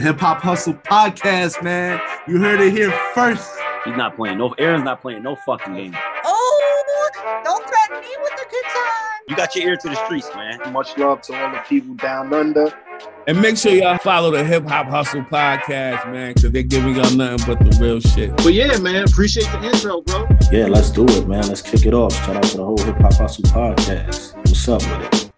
Hip Hop Hustle podcast, man. You heard it here first. He's not playing. No, Aaron's not playing no fucking game. Oh, don't threaten me with a good time. You got your ear to the streets, man. Much love to all the people down under. And make sure y'all follow the Hip Hop Hustle podcast, man, because they're giving y'all nothing but the real shit. But yeah, man, appreciate the intro, bro. Yeah, let's do it, man. Let's kick it off. Shout out to the whole Hip Hop Hustle podcast. What's up with it?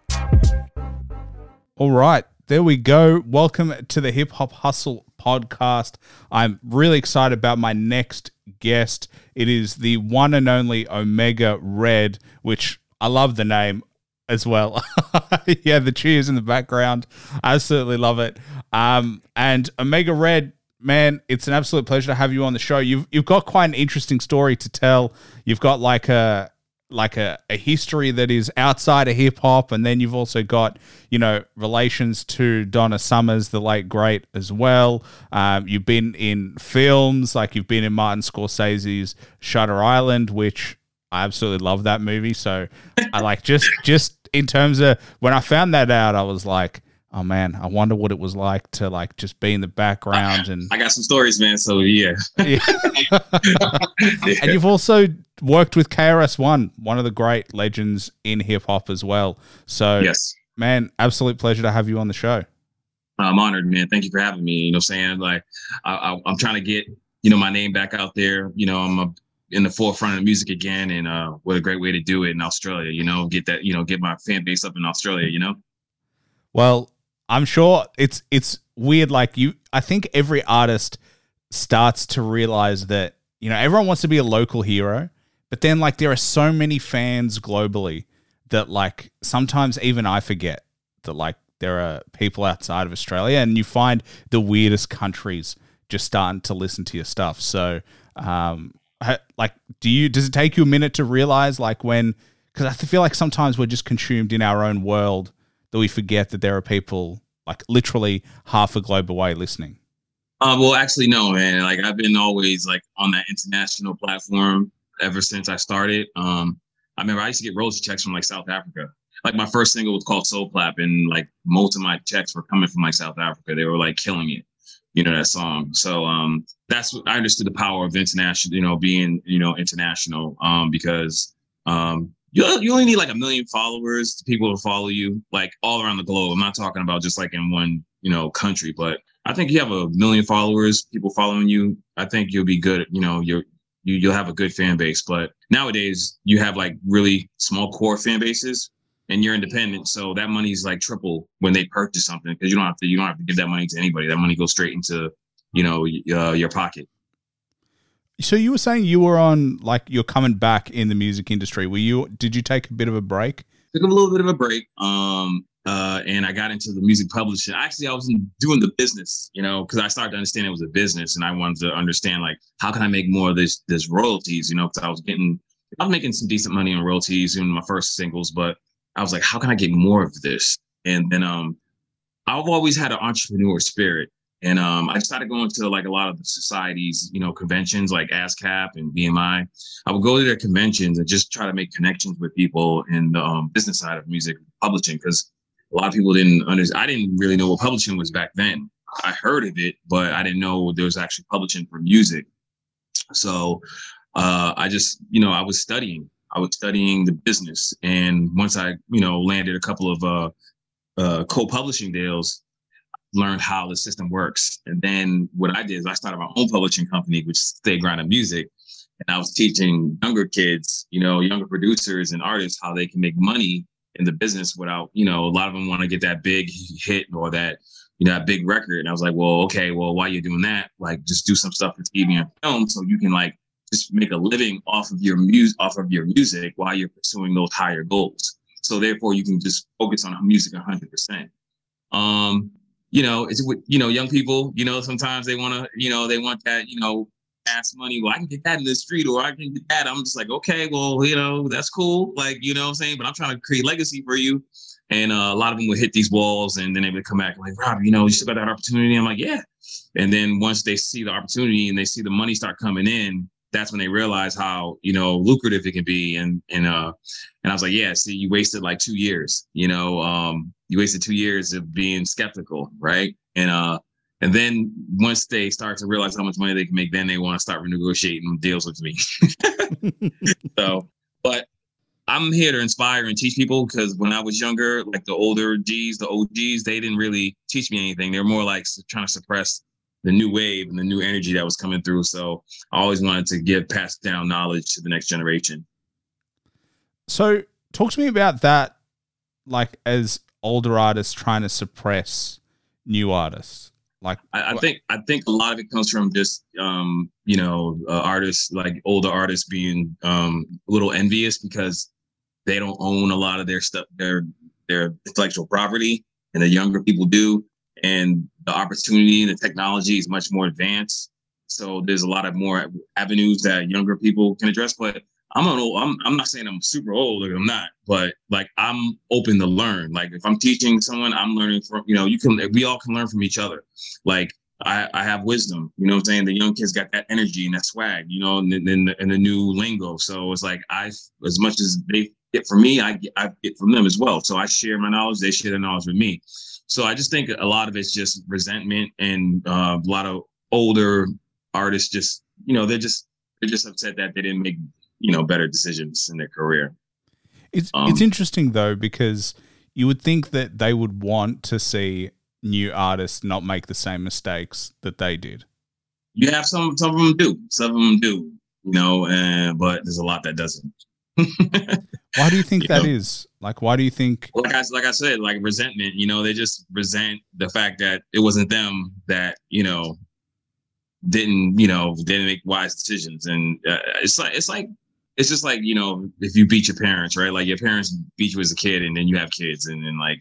All right, there we go. Welcome to the Hip Hop Hustle podcast. I'm really excited about my next guest. It is the one and only O'Mega Red, which I love the name as well. yeah, the cheers in the background. I absolutely love it. Um, and O'Mega Red, man, it's an absolute pleasure to have you on the show. You've you've got quite an interesting story to tell. You've got like a like a, a history that is outside of hip hop, and then you've also got you know relations to Donna Summers, the late great, as well. Um, you've been in films, like you've been in Martin Scorsese's Shutter Island, which I absolutely love that movie. So I like just just in terms of when I found that out, I was like. Oh man, I wonder what it was like to like just be in the background and I got some stories, man. So yeah, yeah. and you've also worked with KRS One, one of the great legends in hip hop as well. So yes, man, absolute pleasure to have you on the show. I'm honored, man. Thank you for having me. You know, what I'm saying like I, I, am trying to get you know my name back out there. You know, I'm a, in the forefront of music again, and uh, what a great way to do it in Australia. You know, get that you know get my fan base up in Australia. You know. Well, I'm sure it's it's weird. Like you, I think every artist starts to realize that you know everyone wants to be a local hero, but then like there are so many fans globally that like sometimes even I forget that like there are people outside of Australia, and you find the weirdest countries just starting to listen to your stuff. So, um, like, do you does it take you a minute to realize like when? Because I feel like sometimes we're just consumed in our own world that we forget that there are people like literally half a globe away listening? Uh, well, actually, no, man. Like I've been always like on that international platform ever since I started. Um, I remember I used to get royalty checks from like South Africa. Like my first single was called Soul Clap, and like most of my checks were coming from like South Africa. They were like killing it, you know, that song. So um, that's what I understood the power of international, you know, being you know international. Um, because um, you, you only need like a million followers to people to follow you like all around the globe. I'm not talking about just like in one you know country but i think you have a million followers people following you i think you'll be good you know you're you, you'll have a good fan base. But nowadays you have like really small core fan bases and you're independent. So that money's like triple when they purchase something because you don't have to you don't have to give that money to anybody. That money goes straight into you know uh, your pocket so you were saying you were on like you're coming back in the music industry. Were you? Did you take a bit of a break? Took a little bit of a break. Um, uh, and I got into the music publishing. Actually, I was doing the business, you know, because I started to understand it was a business, and I wanted to understand like how can I make more of this this royalties, you know, because I was getting, I was making some decent money on royalties in my first singles, but I was like, how can I get more of this? And then um, I've always had an entrepreneur spirit, and um, I started going to like a lot of the societies, you know, conventions like ASCAP and BMI. I would go to their conventions and just try to make connections with people in the um, business side of music publishing because a lot of people didn't understand. I didn't really know what publishing was back then. I heard of it, but I didn't know there was actually publishing for music. So uh, I just, you know, I was studying. I was studying the business, and once I, you know, landed a couple of uh, uh, co-publishing deals, learned how the system works. And then what I did is I started my own publishing company, which is Stay Grounded Music. And I was teaching younger kids, you know, younger producers and artists how they can make money in the business without, you know, a lot of them want to get that big hit or that, you know, that big record. And I was like, well, okay, well, while you're doing that, like just do some stuff for TV and film so you can like just make a living off of your music, off of your music while you're pursuing those higher goals. So therefore you can just focus on music 100%. Um, you know, it's with, you know, young people, you know, sometimes they want to, you know, they want that, you know, ask money. Well, I can get that in the street or I can get that. I'm just like, okay, well, you know, that's cool. Like, you know I'm saying? But I'm trying to create legacy for you. And uh, a lot of them would hit these walls and then they would come back like, Rob, you know, you still got that opportunity. I'm like, yeah. And then once they see the opportunity and they see the money start coming in, that's when they realize how you know lucrative it can be and and uh and i was like yeah see you wasted like two years you know um you wasted two years of being skeptical right and uh And then once they start to realize how much money they can make, then they want to start renegotiating deals with me. so, but I'm here to inspire and teach people because when I was younger, like the older G's, the OGs, they didn't really teach me anything. They're more like trying to suppress the new wave and the new energy that was coming through. So I always wanted to give pass down knowledge to the next generation. So talk to me about that, like as older artists trying to suppress new artists. Like I, I think I think a lot of it comes from just um, you know uh, artists like older artists being um, a little envious because they don't own a lot of their stuff their their intellectual property and the younger people do and the opportunity and the technology is much more advanced so there's a lot of more avenues that younger people can address but I'm an old, I'm I'm not saying I'm super old, like I'm not, but like I'm open to learn. Like if I'm teaching someone, I'm learning from, you know, you can we all can learn from each other. Like I, I have wisdom, you know what I'm saying? The young kids got that energy and that swag, you know, and then the, and the new lingo. So it's like I as much as they get from me, I get I get from them as well. So I share my knowledge, they share their knowledge with me. So I just think a lot of it's just resentment and uh, a lot of older artists just, you know, they're just they're just upset that they didn't make you know better decisions in their career. It's um, it's interesting though because you would think that they would want to see new artists not make the same mistakes that they did. You have some some of them do, some of them do, you know, and but there's a lot that doesn't. why do you think you that know? is? Like, why do you think? Like I like I said, like resentment. You know, they just resent the fact that it wasn't them that you know didn't you know didn't make wise decisions, and uh, it's like it's like it's just like you know if you beat your parents right like your parents beat you as a kid and then you have kids and then like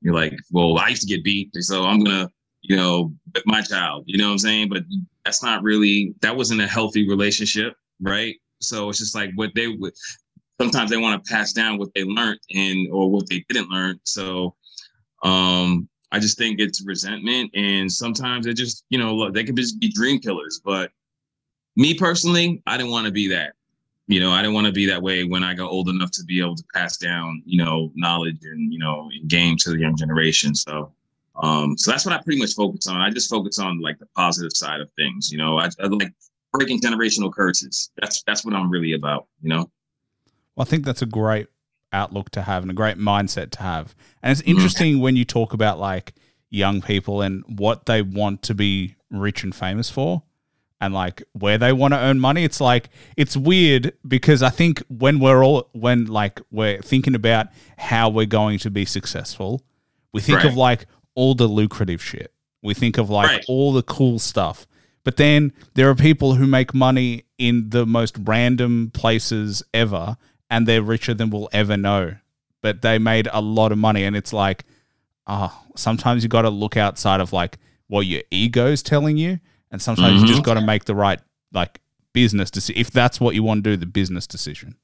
you're like well i used to get beat so i'm gonna you know my child you know what i'm saying but that's not really that wasn't a healthy relationship right so it's just like what they would sometimes they want to pass down what they learned and or what they didn't learn so um i just think it's resentment and sometimes it just you know they could just be dream killers but me personally i didn't want to be that you know, I didn't want to be that way when I got old enough to be able to pass down, you know, knowledge and, you know, game to the young generation. So, um, so that's what I pretty much focus on. I just focus on like the positive side of things, you know, I, I like breaking generational curses. That's, that's what I'm really about, you know? Well, I think that's a great outlook to have and a great mindset to have. And it's interesting when you talk about like young people and what they want to be rich and famous for and like where they want to earn money. It's like it's weird because I think when we're all when like we're thinking about how we're going to be successful, we think right. of like all the lucrative shit. We think of like right. all the cool stuff. But then there are people who make money in the most random places ever and they're richer than we'll ever know. But they made a lot of money and it's like oh, sometimes you got to look outside of like what your ego's telling you and sometimes mm-hmm. you just got to make the right like business decision if that's what you want to do the business decision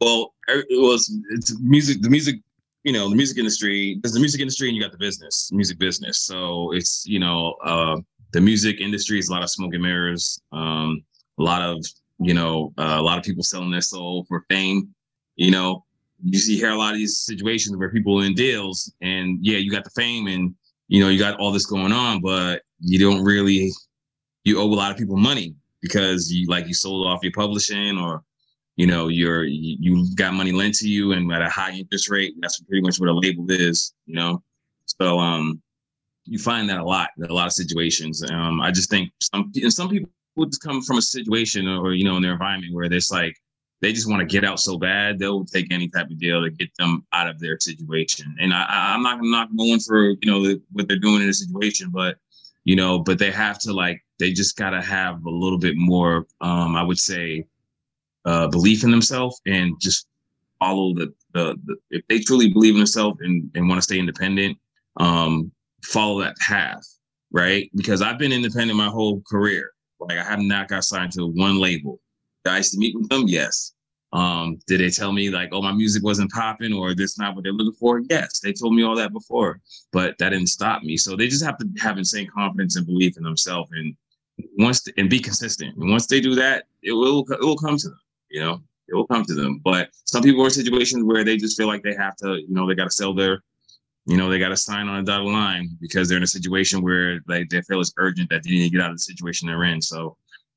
well it was it's music the music you know the music industry there's the music industry and you got the business music business so it's you know uh the music industry is a lot of smoke and mirrors um a lot of you know uh, a lot of people selling their soul for fame. You know you see here a lot of these situations where people in deals and yeah you got the fame and you know you got all this going on but you don't really you owe a lot of people money because you like you sold off your publishing or you know you're you got money lent to you and at a high interest rate. That's pretty much what a label is you know? So um you find that a lot in a lot of situations. Um i just think some and some people just come from a situation or you know in their environment where it's like they just want to get out so bad they'll take any type of deal to get them out of their situation and i i'm not i'm not going for you know what they're doing in a situation but you know but they have to like they just got to have a little bit more, um, I would say, uh, belief in themselves and just follow the, the, the, if they truly believe in themselves and, and want to stay independent, um, follow that path, right? Because I've been independent my whole career. Like I have not got signed to one label. Did I used to meet with them? Yes. Um, did they tell me like, oh, my music wasn't popping or this not what they're looking for? Yes, they told me all that before, but that didn't stop me. So they just have to have insane confidence and belief in themselves and once and be consistent. And once they do that, it will it will come to them. You know, it will come to them. But some people are in situations where they just feel like they have to, you know, they got to sell their you know, they got to sign on a dotted line because they're in a situation where like they feel it's urgent that they need to get out of the situation they're in. So,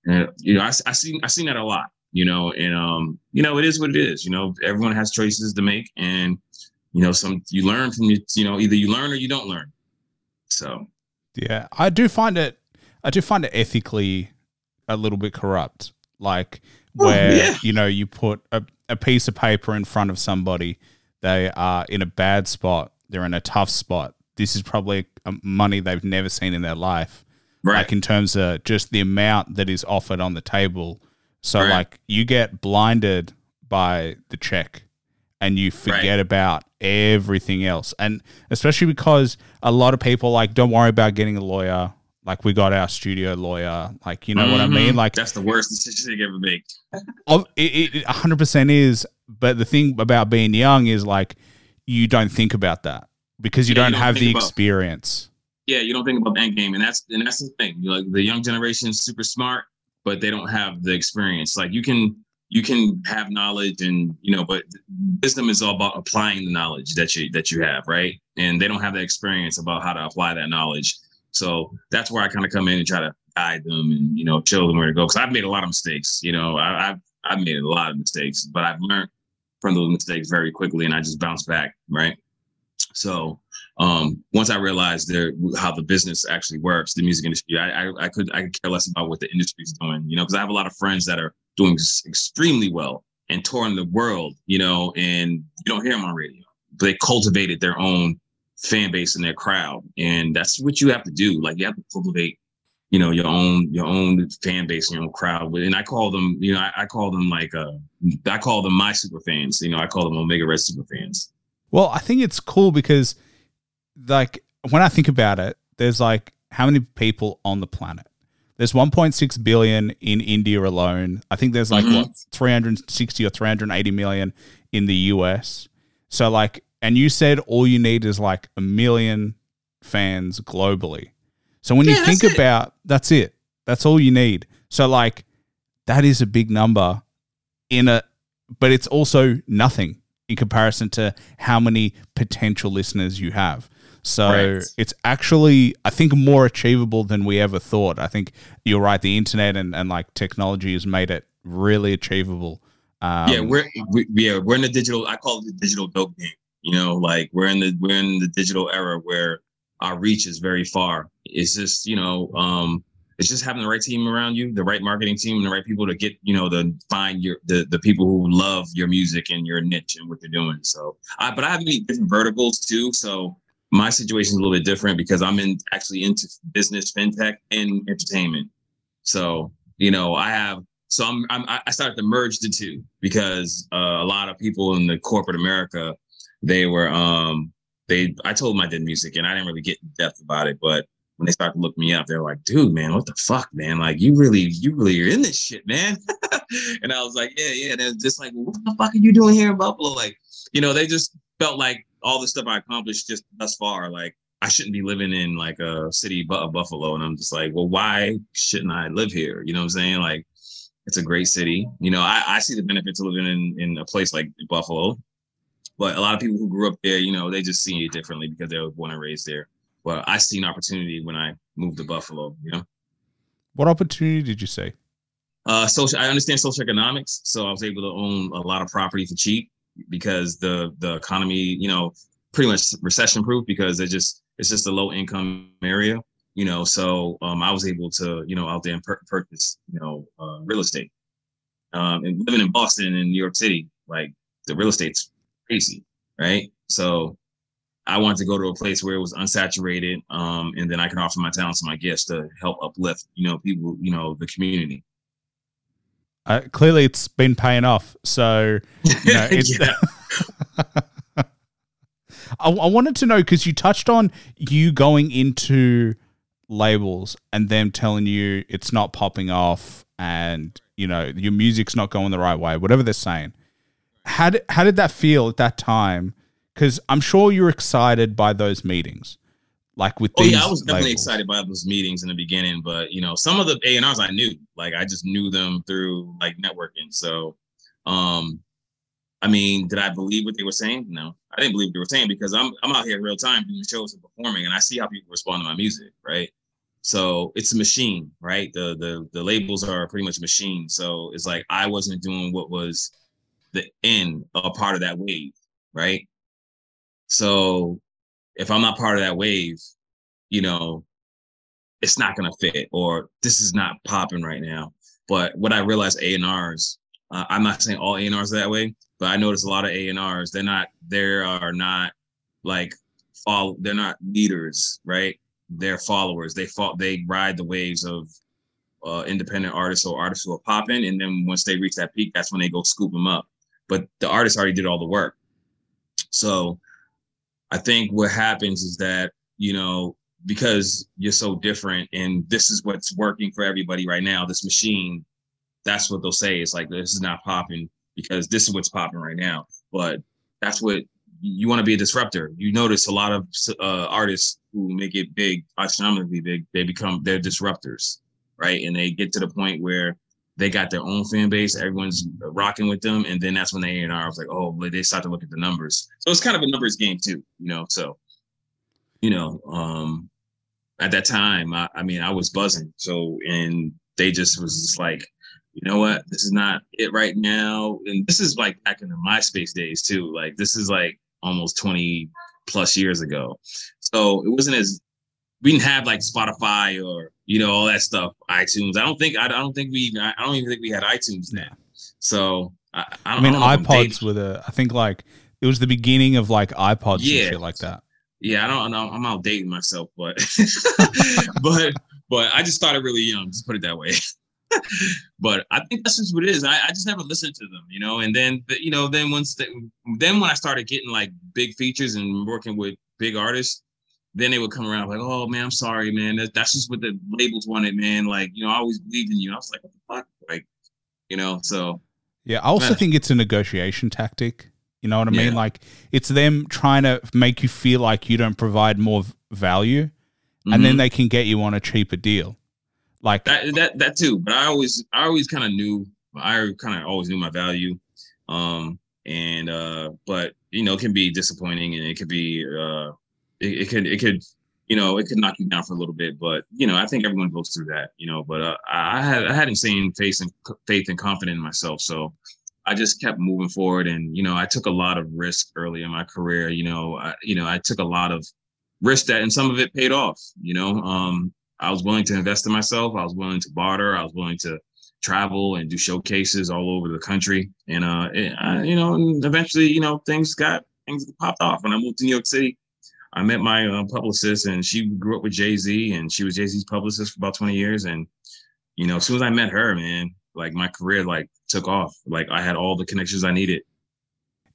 uh, you know, I, I seen I seen that a lot. You know, and um, you know, it is what it is. You know, everyone has choices to make, and you know, some you learn from you. You know, either you learn or you don't learn. So, Yeah, I do find it. I do find it ethically a little bit corrupt. Like Oh, where yeah. you know you put a, a piece of paper in front of somebody, they are in a bad spot. They're in a tough spot. This is probably um, money they've never seen in their life. right, Like in terms of just the amount that is offered on the table. So Right. like you get blinded by the check and you forget about everything else. And especially because a lot of people like don't worry about getting a lawyer. Like we got our studio lawyer. Like you know what I mean? Like that's the worst decision they could ever make. it, it 100% is. But the thing about being young is like you don't think about that because you Yeah, don't don't have the about- experience. Yeah, you don't think about the end game, and that's and that's the thing. You like the young generation is super smart, but they don't have the experience. Like you can you can have knowledge and you know, but wisdom is all about applying the knowledge that you that you have, right? And they don't have the experience about how to apply that knowledge. So that's where I kind of come in and try to guide them and you know show them where to go. Because I've made a lot of mistakes. You know, I, I've I've made a lot of mistakes, but I've learned from those mistakes very quickly, and I just bounce back, right? So um, once I realized there how the business actually works, the music industry, I, I I could I could care less about what the industry's doing, you know, because I have a lot of friends that are doing extremely well and touring the world, you know, and you don't hear them on radio. They cultivated their own fan base and their crowd, and that's what you have to do. Like you have to cultivate, you know, your own your own fan base and your own crowd. And I call them, you know, I, I call them like uh, I call them my super fans. You know, I call them O'Mega Red super fans. Well, I think it's cool because, like, when I think about it, there's like how many people on the planet? There's 1.6 billion in India alone. I think there's like Mhm. what 360 or 380 million in the US. So like, and you said all you need is like a million fans globally. So when Yeah, you think it. about that's it. That's all you need. So like, that is a big number in a, but it's also nothing in comparison to how many potential listeners you have. So Right. it's actually, I think, more achievable than we ever thought. I think you're right. The internet and, and like technology has made it really achievable. Um, yeah, we're we, yeah we're in the digital. I call it the digital dope game. You know, like we're in the we're in the digital era where our reach is very far. It's just you know, um, it's just having the right team around you, the right marketing team, and the right people to get you know to find your the the people who love your music and your niche and what you're doing. So, I but I have many different verticals too. So my situation is a little bit different because I'm in actually into business, fintech, and entertainment. So you know, I have so I'm, I'm I started to merge the two because uh, a lot of people in the corporate America, they were um they I told them I did music and I didn't really get in depth about it, but when they started to look me up, they're like, dude, man, what the fuck, man? Like you really, you really are in this shit, man. and I was like, yeah, yeah. And they're just like, what the fuck are you doing here in Buffalo? Like, you know, they just felt like all the stuff I accomplished just thus far, like I shouldn't be living in like a city bu- of Buffalo. And I'm just like, well, why shouldn't I live here? You know what I'm saying? Like, it's a great city. You know, I, I see the benefits of living in, in a place like Buffalo. But a lot of people who grew up there, you know, they just see it differently because they were born and raised there. But I see an opportunity when I moved to Buffalo, you know. what opportunity did you say? Uh, social. I understand social economics, so I was able to own a lot of property for cheap because the the economy, you know, pretty much recession proof because it just it's just a low income area, you know. So um, I was able to, you know, out there and pur- purchase, you know, uh, real estate. Um, and living in Boston and New York City, like the real estate's crazy, right? So I wanted to go to a place where it was unsaturated, um, and then I can offer my talents and my gifts to help uplift, you know, people, you know, the community. Uh, clearly, it's been paying off. So, you know. I, I wanted to know because you touched on you going into labels and them telling you it's not popping off and you know your music's not going the right way, whatever they're saying. How did how did that feel at that time? Because I'm sure you're excited by those meetings, like with Oh these. yeah, I was definitely labels. excited by those meetings in the beginning, but you know, some of the A and R's I knew, like I just knew them through like networking. So, um, I mean, did I believe what they were saying? No, I didn't believe what they were saying because I'm I'm out here in real time doing shows and performing, and I see how people respond to my music, right? So it's a machine, right? The the the labels are pretty much a machine. So it's like I wasn't doing what was the end a part of that wave, right? So if I'm not part of that wave, you know, it's not gonna fit, or this is not popping right now. But what I realized A and R's, uh, I'm not saying all A and R's that way, but I noticed a lot of A and R's. They're not. they are not like follow. They're not leaders, right? They're followers. They fall. They ride the waves of uh, independent artists or artists who are popping, and then once they reach that peak, that's when they go scoop them up. But the artist already did all the work. So I think what happens is that you know because you're so different, and this is what's working for everybody right now. This machine, that's what they'll say. It's like this is not popping because this is what's popping right now. But that's what you want to be a disruptor. You notice a lot of uh, artists who make it big, astronomically big, they become they're disruptors, right? And they get to the point where they got their own fan base, everyone's rocking with them, and then that's when they are was like, oh, they start to look at the numbers. So it's kind of a numbers game too, you know. So, you know, um, at that time, I, I mean, I was buzzing. So, and they just was just like, you know what, this is not it right now. And this is like back in the MySpace days too. Like this is like almost 20 plus years ago. So it wasn't as we didn't have like Spotify or you know all that stuff, iTunes. I don't think I, don't think we I don't even think we had iTunes then. So I, I, I mean iPods were the I think like it was the beginning of like iPods yeah. and shit like that. Yeah, I don't know. I'm outdating myself, but but but I just started really young. Just put it that way. but I think that's just what it is. I, I just never listened to them, you know. And then, you know, then once the, then when I started getting like big features and working with big artists, then they would come around like, "Oh man, I'm sorry, man. That, that's just what the labels wanted, man. Like, you know, I always believed in you." I was like, "What the fuck?" Like, you know. So yeah, I also man. think it's a negotiation tactic. You know what I mean? Yeah. Like, it's them trying to make you feel like you don't provide more value, mm-hmm. and then mm-hmm. they can get you on a cheaper deal. Like that, that, that too. But I always, I always kind of knew, I kind of always knew my value. Um, and, uh, but you know, it can be disappointing and it could be, uh, it, it could, it could, you know, it could knock you down for a little bit, but you know, I think everyone goes through that, you know, but, uh, I had, I had insane faith and faith and confidence in myself. So, I just kept moving forward, and you know, I took a lot of risk early in my career. You know, I, you know, I took a lot of risk that, and some of it paid off. You know, um, I was willing to invest in myself. I was willing to barter. I was willing to travel and do showcases all over the country. And uh, it, I, you know, and eventually, you know, things got things popped off. When I moved to New York City, I met my uh, publicist, and she grew up with Jay Z, and she was Jay Z's publicist for about twenty years. And you know, as soon as I met her, man, like my career like took off. Like I had all the connections I needed.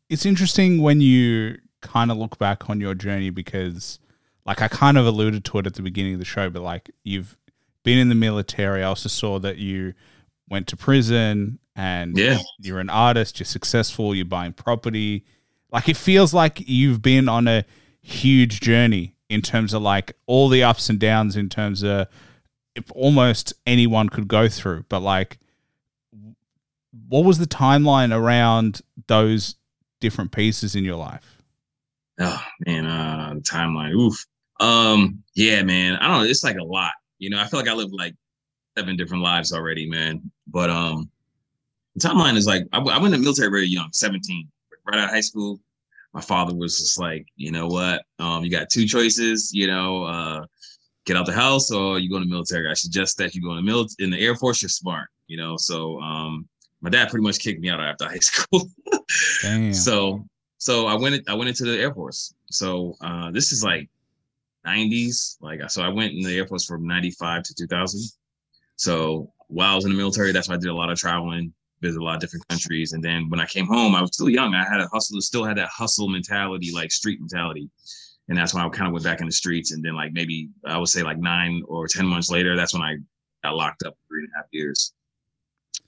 It's interesting when you kind of look back on your journey because like I kind of alluded to it at the beginning of the show, but like you've been in the military. I also saw that you went to prison and yeah. you're an artist, you're successful, you're buying property. Like it feels like you've been on a huge journey in terms of like all the ups and downs in terms of if almost anyone could go through. But like what was the timeline around those different pieces in your life? Oh man, uh the timeline. Oof. Um, yeah, man. I don't know. It's like a lot. You know, I feel like I lived like seven different lives already, man. But um, the timeline is like I, I went the military very young, 17, right out of high school. My father was just like, you know what? Um, you got two choices. You know, uh, get out the house or you go in the military. I suggest that you go in the mil- in the Air Force. You're smart. You know, so um, my dad pretty much kicked me out after high school. Damn. So so I went I went into the Air Force. So uh, this is like 90s. Like, so I went in the Air Force from 95 to 2000. So while I was in the military, that's why I did a lot of traveling, visit a lot of different countries. And then when I came home, I was still young. I had a hustle, still had that hustle mentality, like street mentality. And that's when I kind of went back in the streets. And then like maybe I would say like nine or 10 months later, that's when I got locked up three and a half years.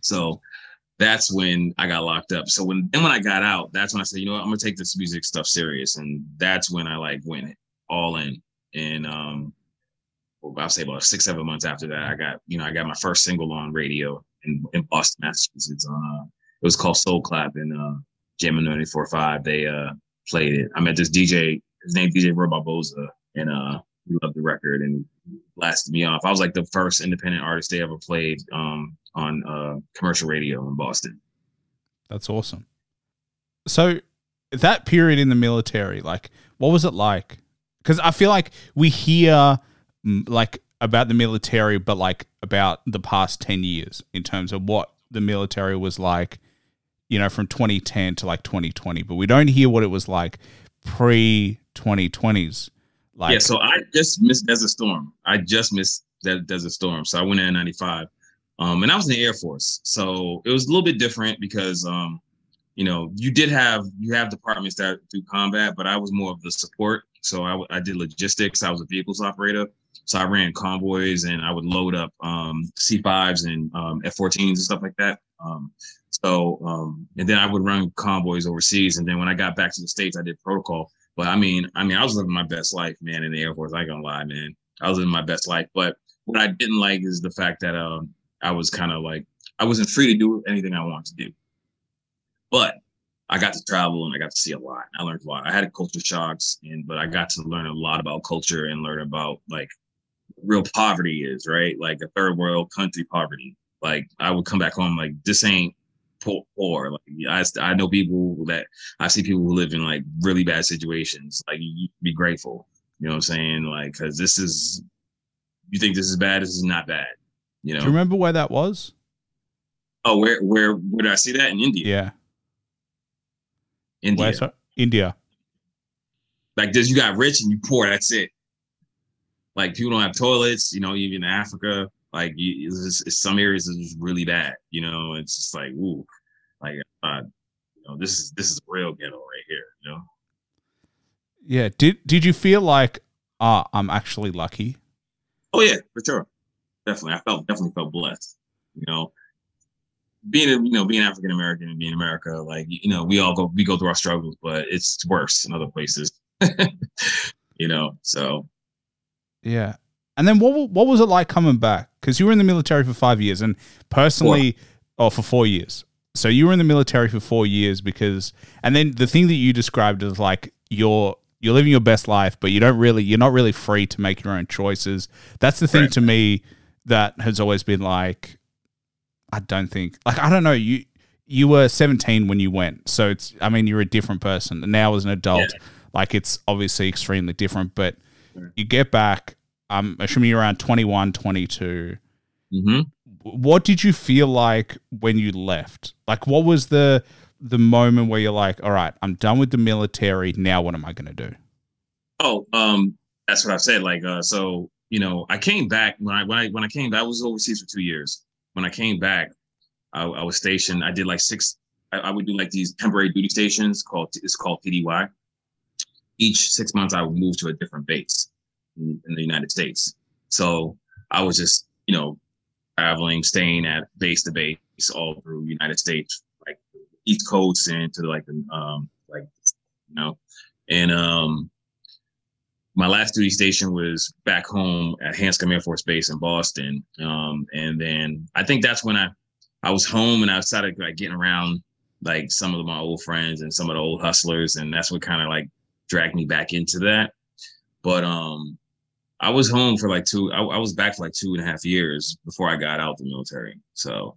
So that's when I got locked up. So when then when I got out, that's when I said, you know what, I'm gonna take this music stuff serious. And that's when I like went all in and um, I'll say about six, seven months after that, I got, you know, I got my first single on radio in, in Boston, Massachusetts. Uh, it was called Soul Clap and uh, Jam 94.5. They uh, played it. I met this DJ, his name DJ Roy Barboza, and uh, he loved the record and blasted me off. I was like the first independent artist they ever played um, on uh, commercial radio in Boston. That's awesome. So that period in the military, like, what was it like? Because I feel like we hear like about the military, but like about the past ten years in terms of what the military was like, you know, from 2010 to like 2020. But we don't hear what it was like pre 2020s. Like, yeah, so I just missed Desert Storm. I just missed that Desert Storm. So I went in 95. Um, and I was in the Air Force. So it was a little bit different because um, you know, you did have you have departments that do combat, but I was more of the support. So I, I did logistics. I was a vehicles operator. So I ran convoys and I would load up um, C5s and um, F14s and stuff like that. Um, so um, and then I would run convoys overseas. And then when I got back to the states, I did protocol. But I mean, I mean, I was living my best life, man, in the Air Force. I ain't gonna lie, man. I was living my best life. But what I didn't like is the fact that um, I was kind of like I wasn't free to do anything I wanted to do. But I got to travel and I got to see a lot. I learned a lot. I had culture shocks, and but I got to learn a lot about culture and learn about like real poverty is, right? Like a third world country poverty. Like I would come back home like this ain't poor. poor. Like I, I know people that I see people who live in like really bad situations. Like you be grateful. You know what I'm saying? Like because this is you think this is bad. This is not bad. You know. do you remember where that was? Oh, where where where did I see that in India? Yeah. India. Where. India. Like this, you got rich and you poor. That's it. Like people don't have toilets. You know, even in Africa, like you, it's just, it's some areas is just really bad. You know, it's just like ooh, like uh, you know, this is this is real ghetto right here. You know. Yeah. Did Did you feel like, ah, I'm actually lucky? Oh yeah, for sure, definitely. I felt definitely felt blessed. You know, being a you know being African American and being America, like you know, we all go we go through our struggles, but it's worse in other places. you know, so Yeah. And then what what was it like coming back? Because you were in the military for five years, and personally, or oh, for four years. So you were in the military for four years because, and then the thing that you described is like you're you're living your best life, but you don't really you're not really free to make your own choices. That's the thing Right. to me that has always been like, I don't think like I don't know you. You were 17 when you went, so it's. I mean, you're a different person now as an adult. Like it's obviously extremely different, but you get back. I'm assuming you're around 21, 22 hmm what did you feel like when you left? Like, what was the the moment where you're like, all right, I'm done with the military. Now, what am I going to do? Oh, um, that's what I've said. Like, uh, so you know, I came back when I when I when I came back, I was overseas for two years. When I came back, I, I was stationed. I did like six. I, I would do like these temporary duty stations called it's called TDY. Each six months, I would move to a different base in, in the United States. So I was just you know traveling, staying at base to base all through United States, like East Coast and to like the um like you know, and um my last duty station was back home at Hanscom Air Force Base in Boston. Um, and then I think that's when I I was home and I started like getting around like some of my old friends and some of the old hustlers, and that's what kind of like dragged me back into that. But um, I was home for like two. I, I was back for like two and a half years before I got out the military. So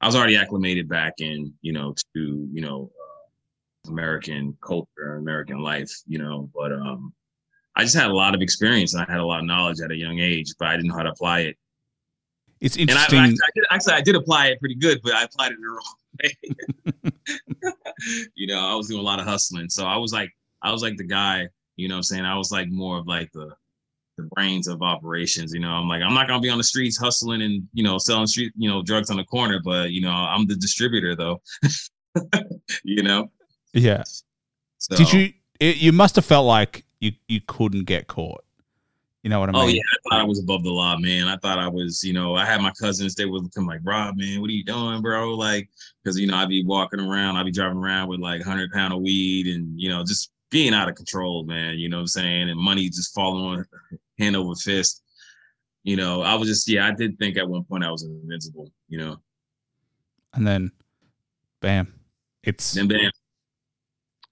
I was already acclimated back in, you know, to you know uh, American culture, American life, you know. But um, I just had a lot of experience and I had a lot of knowledge at a young age, but I didn't know how to apply it. It's And I, interesting. I, I did, actually I did apply it pretty good, but I applied it the wrong way. you know, I was doing a lot of hustling, so I was like, I was like the guy. You know, what I'm saying I was like more of like the the brains of operations. You know, I'm like I'm not gonna be on the streets hustling and you know selling street you know drugs on the corner, but you know I'm the distributor though. you know. yeah. So, Did you? It, you must have felt like you you couldn't get caught. You know what I oh, mean? Oh yeah, I thought I was above the law, man. I thought I was, you know, I had my cousins. They would come like, Rob, man, what are you doing, bro? Like, because you know, I'd be walking around, I'd be driving around with like hundred pound of weed, and you know, just being out of control, man. You know what I'm saying? And money just falling on hand over fist. You know, I was just, yeah, I did think at one point I was invincible. You know, And then, bam, it's then bam,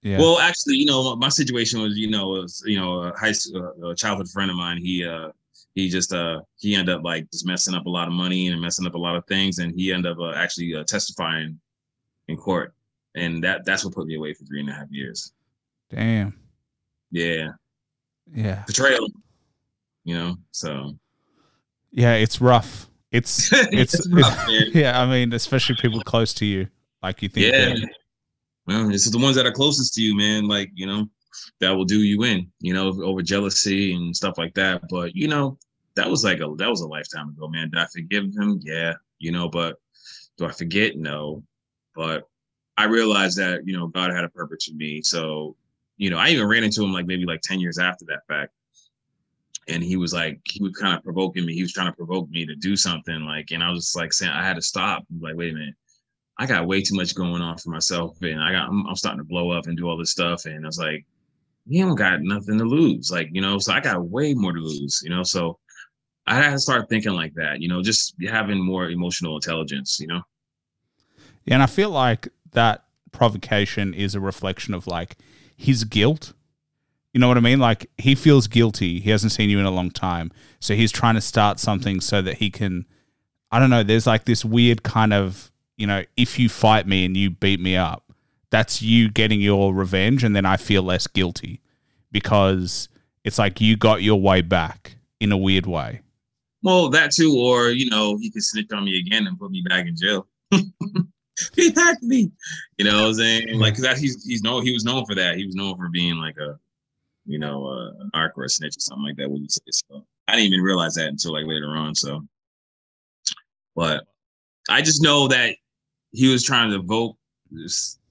Yeah. Well, actually, you know, my situation was, you know, was you know, a high school, a childhood friend of mine. He uh he just uh he ended up like just messing up a lot of money and messing up a lot of things, and he ended up uh, actually uh, testifying in court, and that that's what put me away for three and a half years. Damn. Yeah, Yeah. betrayal. You know, so Yeah, it's rough. It's it's, It's rough, man. yeah, I mean, especially people close to you. Like you think yeah. that- Well, it's the ones that are closest to you, man. Like you know, that will do you in. You know, over jealousy and stuff like that. But you know, that was like a that was a lifetime ago, man. Did I forgive him? Yeah. You know, but do I forget? No. But I realized that you know God had a purpose for me. So you know, I even ran into him like maybe like ten years after that fact. And he was like, he was kind of provoking me. He was trying to provoke me to do something. Like, and I was just like saying, I had to stop. Like, wait a minute. I got way too much going on for myself, and I got I'm, I'm starting to blow up and do all this stuff, and I was like, you don't got nothing to lose, like you know. So I got way more to lose, you know. So I had to start thinking like that, you know, just having more emotional intelligence, you know. Yeah, and I feel like that provocation is a reflection of like his guilt. You know what I mean? Like he feels guilty. He hasn't seen you in a long time. So he's trying to start something so that he can I don't know, there's like this weird kind of, you know, if you fight me and you beat me up, that's you getting your revenge and then I feel less guilty because it's like you got your way back in a weird way. Well, that too, or you know, he could snitch on me again and put me back in jail. he attacked me, you know. what I'm saying like that he's he's known he was known for that. He was known for being like a, you know, a, an arc or a snitch or something like that. What you say? So I didn't even realize that until like later on. So, but I just know that he was trying to evoke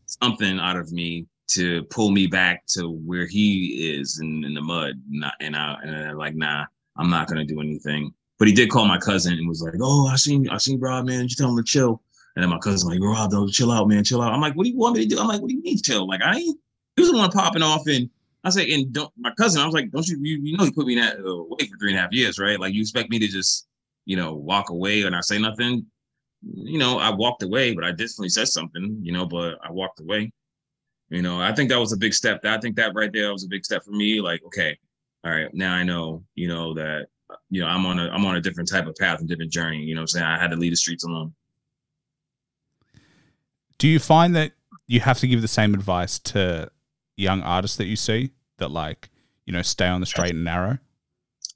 something out of me to pull me back to where he is in, in the mud. Not and I and I'm like, nah, I'm not gonna do anything. But he did call my cousin and was like, "Oh, I seen, I seen Rob, man. You tell him to chill." And then my cousin like, "Rob, don't chill out, man. Chill out." I'm like, "What do you want me to do?" I'm like, "What do you mean chill?" Like I ain't. He was the one popping off, and I say, and don't my cousin. I was like, "Don't you, you, you know, you put me in that uh, away for three and a half years, right? Like you expect me to just, you know, walk away and I say nothing." You know, I walked away, but I definitely said something. You know, but I walked away. You know, I think that was a big step. I think that right there was a big step for me. Like, okay, all right, now I know, you know, that you know, I'm on a I'm on a different type of path, and different journey. You know I'm saying? I had to leave the streets alone. Do you find that you have to give the same advice to young artists that you see that like, you know, stay on the straight and narrow?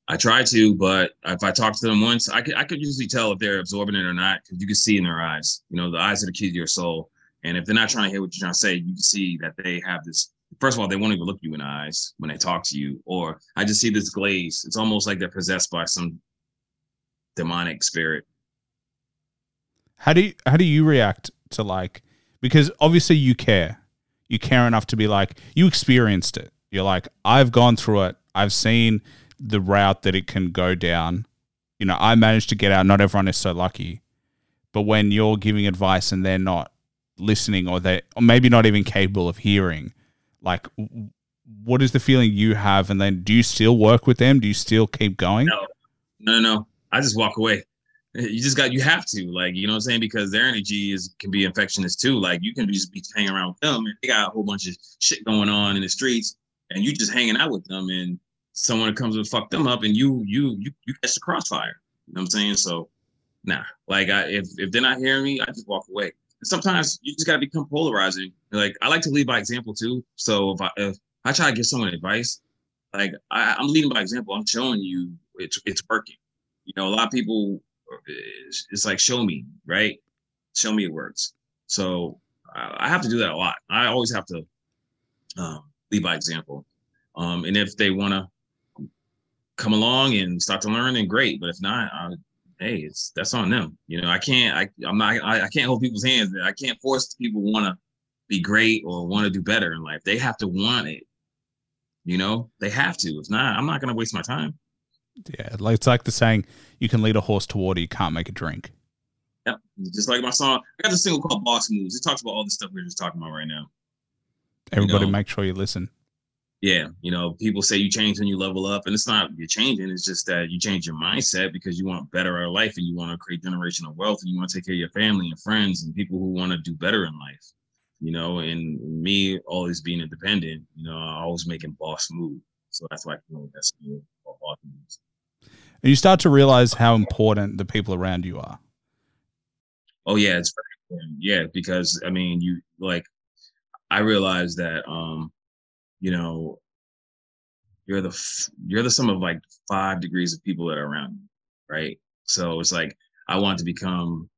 I try to, but if I talk to them once, I could I could usually tell if they're absorbing it or not because you can see in their eyes. You know, the eyes are the key to your soul. And if they're not trying to hear what you're trying to say, you can see that they have this. First of all, they won't even look you in the eyes when they talk to you. Or I just see this glaze. It's almost like they're possessed by some demonic spirit. How do you, how do you react to like because obviously you care. You care enough to be like you experienced it. You're like I've gone through it. I've seen the route that it can go down. You know, I managed to get out. Not everyone is so lucky. But when you're giving advice and they're not listening or they or maybe not even capable of hearing, like what is the feeling you have and then do you still work with them? Do you still keep going? No, no, no. I just walk away. You just got you have to like you know what I'm saying because their energy is can be infectious too. Like you can just be hanging around with them and they got a whole bunch of shit going on in the streets and you just hanging out with them and someone comes and fuck them up and you you you you catch the crossfire. You know what I'm saying? So nah, like I if if they're not hearing me, I just walk away. And sometimes you just gotta become polarizing. Like I like to lead by example too. So if I if I try to give someone advice, like I, I'm leading by example. I'm showing you it's it's working. You know, a lot of people it's, it's like show me, right? Show me it works. So I, I have to do that a lot. I always have to um, lead by example. Um, and if they want to come along and start to learn, then great. But if not, I, hey, it's that's on them. You know, I can't. I I'm not. I, I can't hold people's hands. I can't force people want to be great or want to do better in life. They have to want it. You know, they have to. If not, I'm not going to waste my time. Yeah, like it's like the saying, you can lead a horse to water, you can't make it drink. Yep. Just like my song. I got this single called Boss Moves. It talks about all the stuff we are just talking about right now. Everybody know- make sure you listen. Yeah. You know, people say you change when you level up, and it's not you're changing, it's just that you change your mindset because you want better life and you want to create generational wealth and you want to take care of your family and friends and people who want to do better in life. you know, and me always being independent, you know, I always making boss moves. So that's why I feel that's boss moves. And you start to realize how important the people around you are. Oh yeah, it's very important. Yeah, because I mean, you like, I realized that, um, you know, you're the you're the sum of like five degrees of people that are around you, right? So it's like I want to become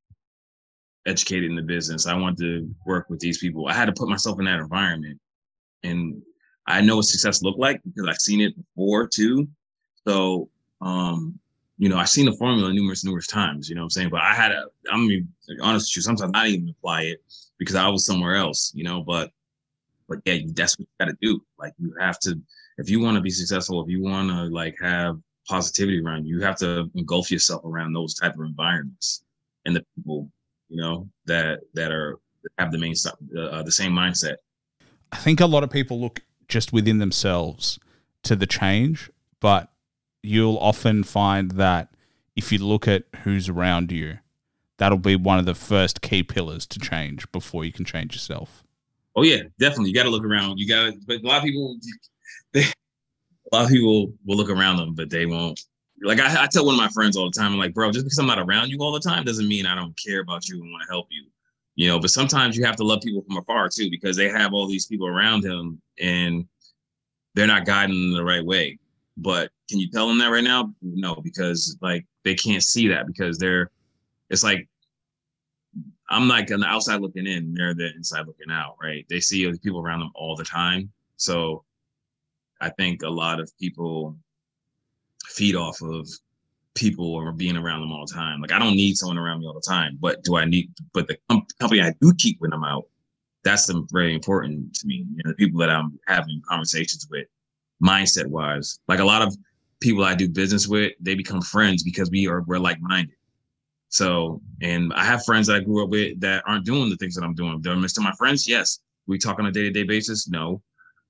educated in the business. I want to work with these people. I had to put myself in that environment, and I know what success looked like because I've seen it before too. So, um, you know, I've seen the formula numerous, numerous times. You know what I'm saying? But I had a, I'm mean, honest with you. Sometimes I didn't even apply it because I was somewhere else. You know, but but yeah, that's what you got to do. Like you have to, if you want to be successful, if you want to like have positivity around you, you have to engulf yourself around those type of environments and the people you know, that that are have the main uh, the same mindset. I think a lot of people look just within themselves to the change, but you'll often find that if you look at who's around you, that'll be one of the first key pillars to change before you can change yourself. Oh yeah, definitely. You got to look around. You got to, but a lot of people, they, a lot of people will look around them, but they won't like I, I, tell one of my friends all the time, I'm like, bro, just because I'm not around you all the time doesn't mean I don't care about you and want to help you. You know, but sometimes you have to love people from afar too, because they have all these people around them and they're not guiding them the right way. But can you tell them that right now? No, because like they can't see that because they're it's like I'm like on the outside looking in, they're the inside looking out, right? They see people around them all the time. So I think a lot of people feed off of people or being around them all the time. Like I don't need someone around me all the time, but do I need? But the com- company I do keep when I'm out, that's very important to me. You know, the people that I'm having conversations with, mindset wise, like a lot of people I do business with, they become friends because we are we're like minded. So, and I have friends that I grew up with that aren't doing the things that I'm doing. They're Mr. My friends, yes. We talk on a day to day basis, no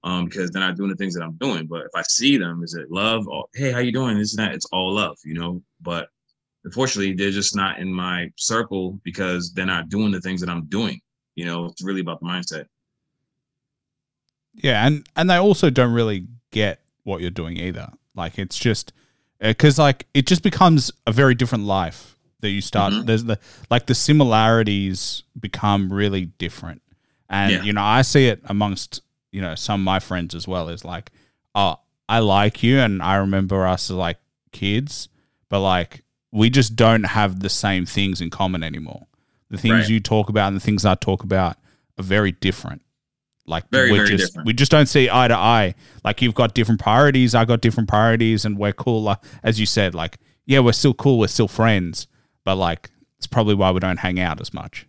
um, because they're not doing the things that I'm doing. But if I see them, is it love? Or, hey, how you doing? This and that. It's all love, you know. But unfortunately, they're just not in my circle because they're not doing the things that I'm doing. You know, it's really about the mindset. Yeah, and and they also don't really get what you're doing either. Like it's just because uh, like it just becomes a very different life that you start. Mm-hmm. There's the like the similarities become really different, and yeah. you know I see it amongst you know some of my friends as well is like oh i like you and i remember us as like kids but like we just don't have the same things in common anymore the things right. you talk about and the things i talk about are very different like very, we're very just different. we just don't see eye to eye like you've got different priorities i got different priorities and we're cool like, as you said like yeah we're still cool we're still friends but like it's probably why we don't hang out as much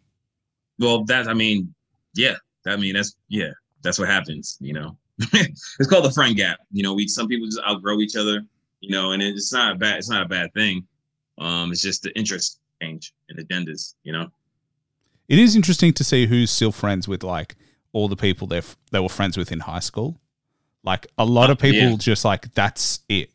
well that i mean yeah i mean that's yeah that's what happens, you know. it's called the friend gap. You know, we some people just outgrow each other, you know, and it's not a bad it's not a bad thing. Um, it's just the interest change and agendas, you know. It is interesting to see who's still friends with like all the people they they were friends with in high school. Like a lot of uh, people yeah. just like that's it.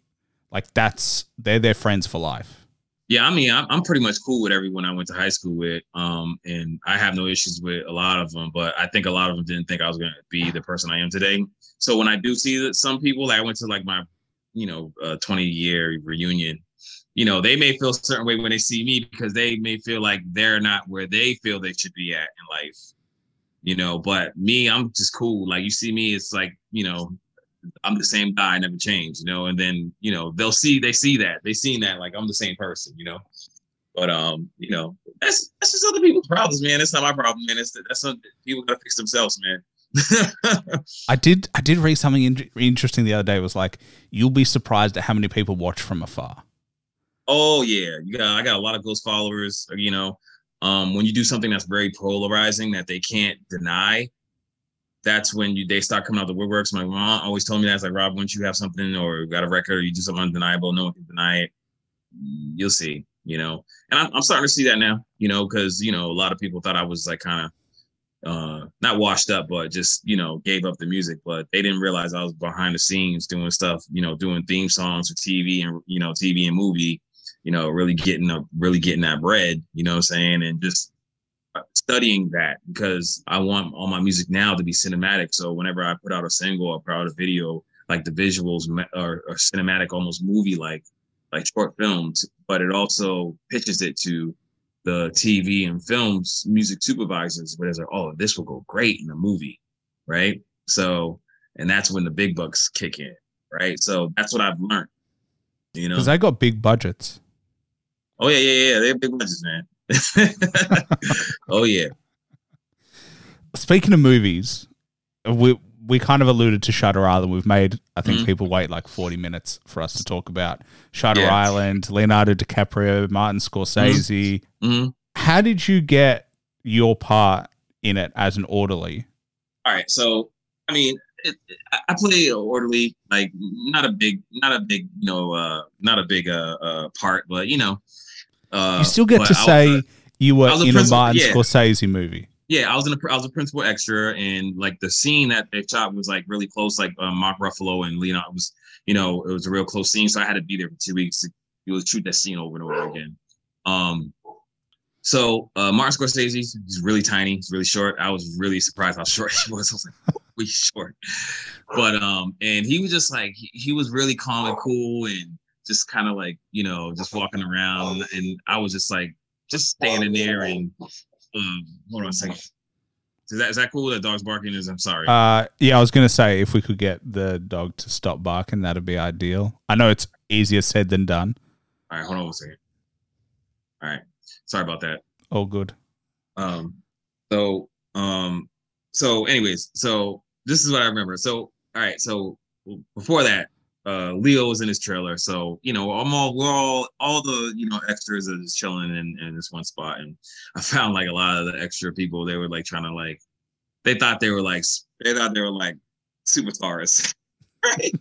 Like that's they're their friends for life. Yeah, I mean, I'm, I'm pretty much cool with everyone I went to high school with, um, and I have no issues with a lot of them. But I think a lot of them didn't think I was going to be the person I am today. So when I do see that some people, like I went to like my, you know, uh, 20 year reunion, you know, they may feel a certain way when they see me because they may feel like they're not where they feel they should be at in life, you know. But me, I'm just cool. Like you see me, it's like you know, I'm the same guy, I never changed, you know. And then you know they'll see they see that they seen that like I'm the same person, you know. But um, you know, that's that's just other people's problems, man. That's not my problem, man. It's that's something people gotta fix themselves, man. I did I did read something in- interesting the other day. It was like you'll be surprised at how many people watch from afar. Oh yeah, you got I got a lot of ghost followers. You know, um, when you do something that's very polarizing that they can't deny, that's when you they start coming out the woodworks. My mom always told me that. It's like, Rob, once you have something or got a record or you do something undeniable, no one can deny it. You'll see, you know. And I'm, I'm starting to see that now, you know, because, you know, a lot of people thought I was like kind of uh not washed up, but just, you know, gave up the music. But they didn't realize I was behind the scenes doing stuff, you know, doing theme songs for TV and, you know, TV and movie, you know, really getting a really getting that bread, you know what I'm saying? And just studying that because I want all my music now to be cinematic. So whenever I put out a single or put out a video, like the visuals are, are cinematic, almost movie like, like short films. But it also pitches it to the TV and films music supervisors, where they're like, oh, this will go great in a movie, right? So, and that's when the big bucks kick in, right? So that's what I've learned. You know, Because I got big budgets. Oh yeah, yeah, yeah, They're big budgets, man. oh yeah, Speaking of movies, we we kind of alluded to Shutter Island. We've made I think Mhm. people wait like forty minutes for us to talk about Shutter Yeah. Island, Leonardo DiCaprio, Martin Scorsese. hmm How did you get your part in it as an orderly? all right so i mean it, i play orderly like not a big not a big you know uh not a big uh, uh part but you know uh you still get to say a- you were a in a Martin yeah. Scorsese movie. yeah i was in a i was a principal extra and like the scene that they shot was like really close like um, mark ruffalo and leonardo was you know it was a real close scene so i had to be there for two weeks to you know, shoot that scene over and over again um so uh martin scorsese he's really tiny he's really short i was really surprised how short he was i was like really short but um and he was just like he, he was really calm and cool and just kind of like you know just walking around and i was just like just standing there and um hold on a second is that is that cool that dog's barking is i'm sorry Uh, yeah, I was gonna say if we could get the dog to stop barking, that'd be ideal. I know it's easier said than done. all right hold on a second all right sorry about that All good. Um, so um, so anyways, so this is what I remember. So all right, so before that, uh, Leo was in his trailer. So you know, I'm all we're all all the you know extras are just chilling in in this one spot, and I found like a lot of the extra people they were like trying to like they thought they were like they thought they were like superstars. Right?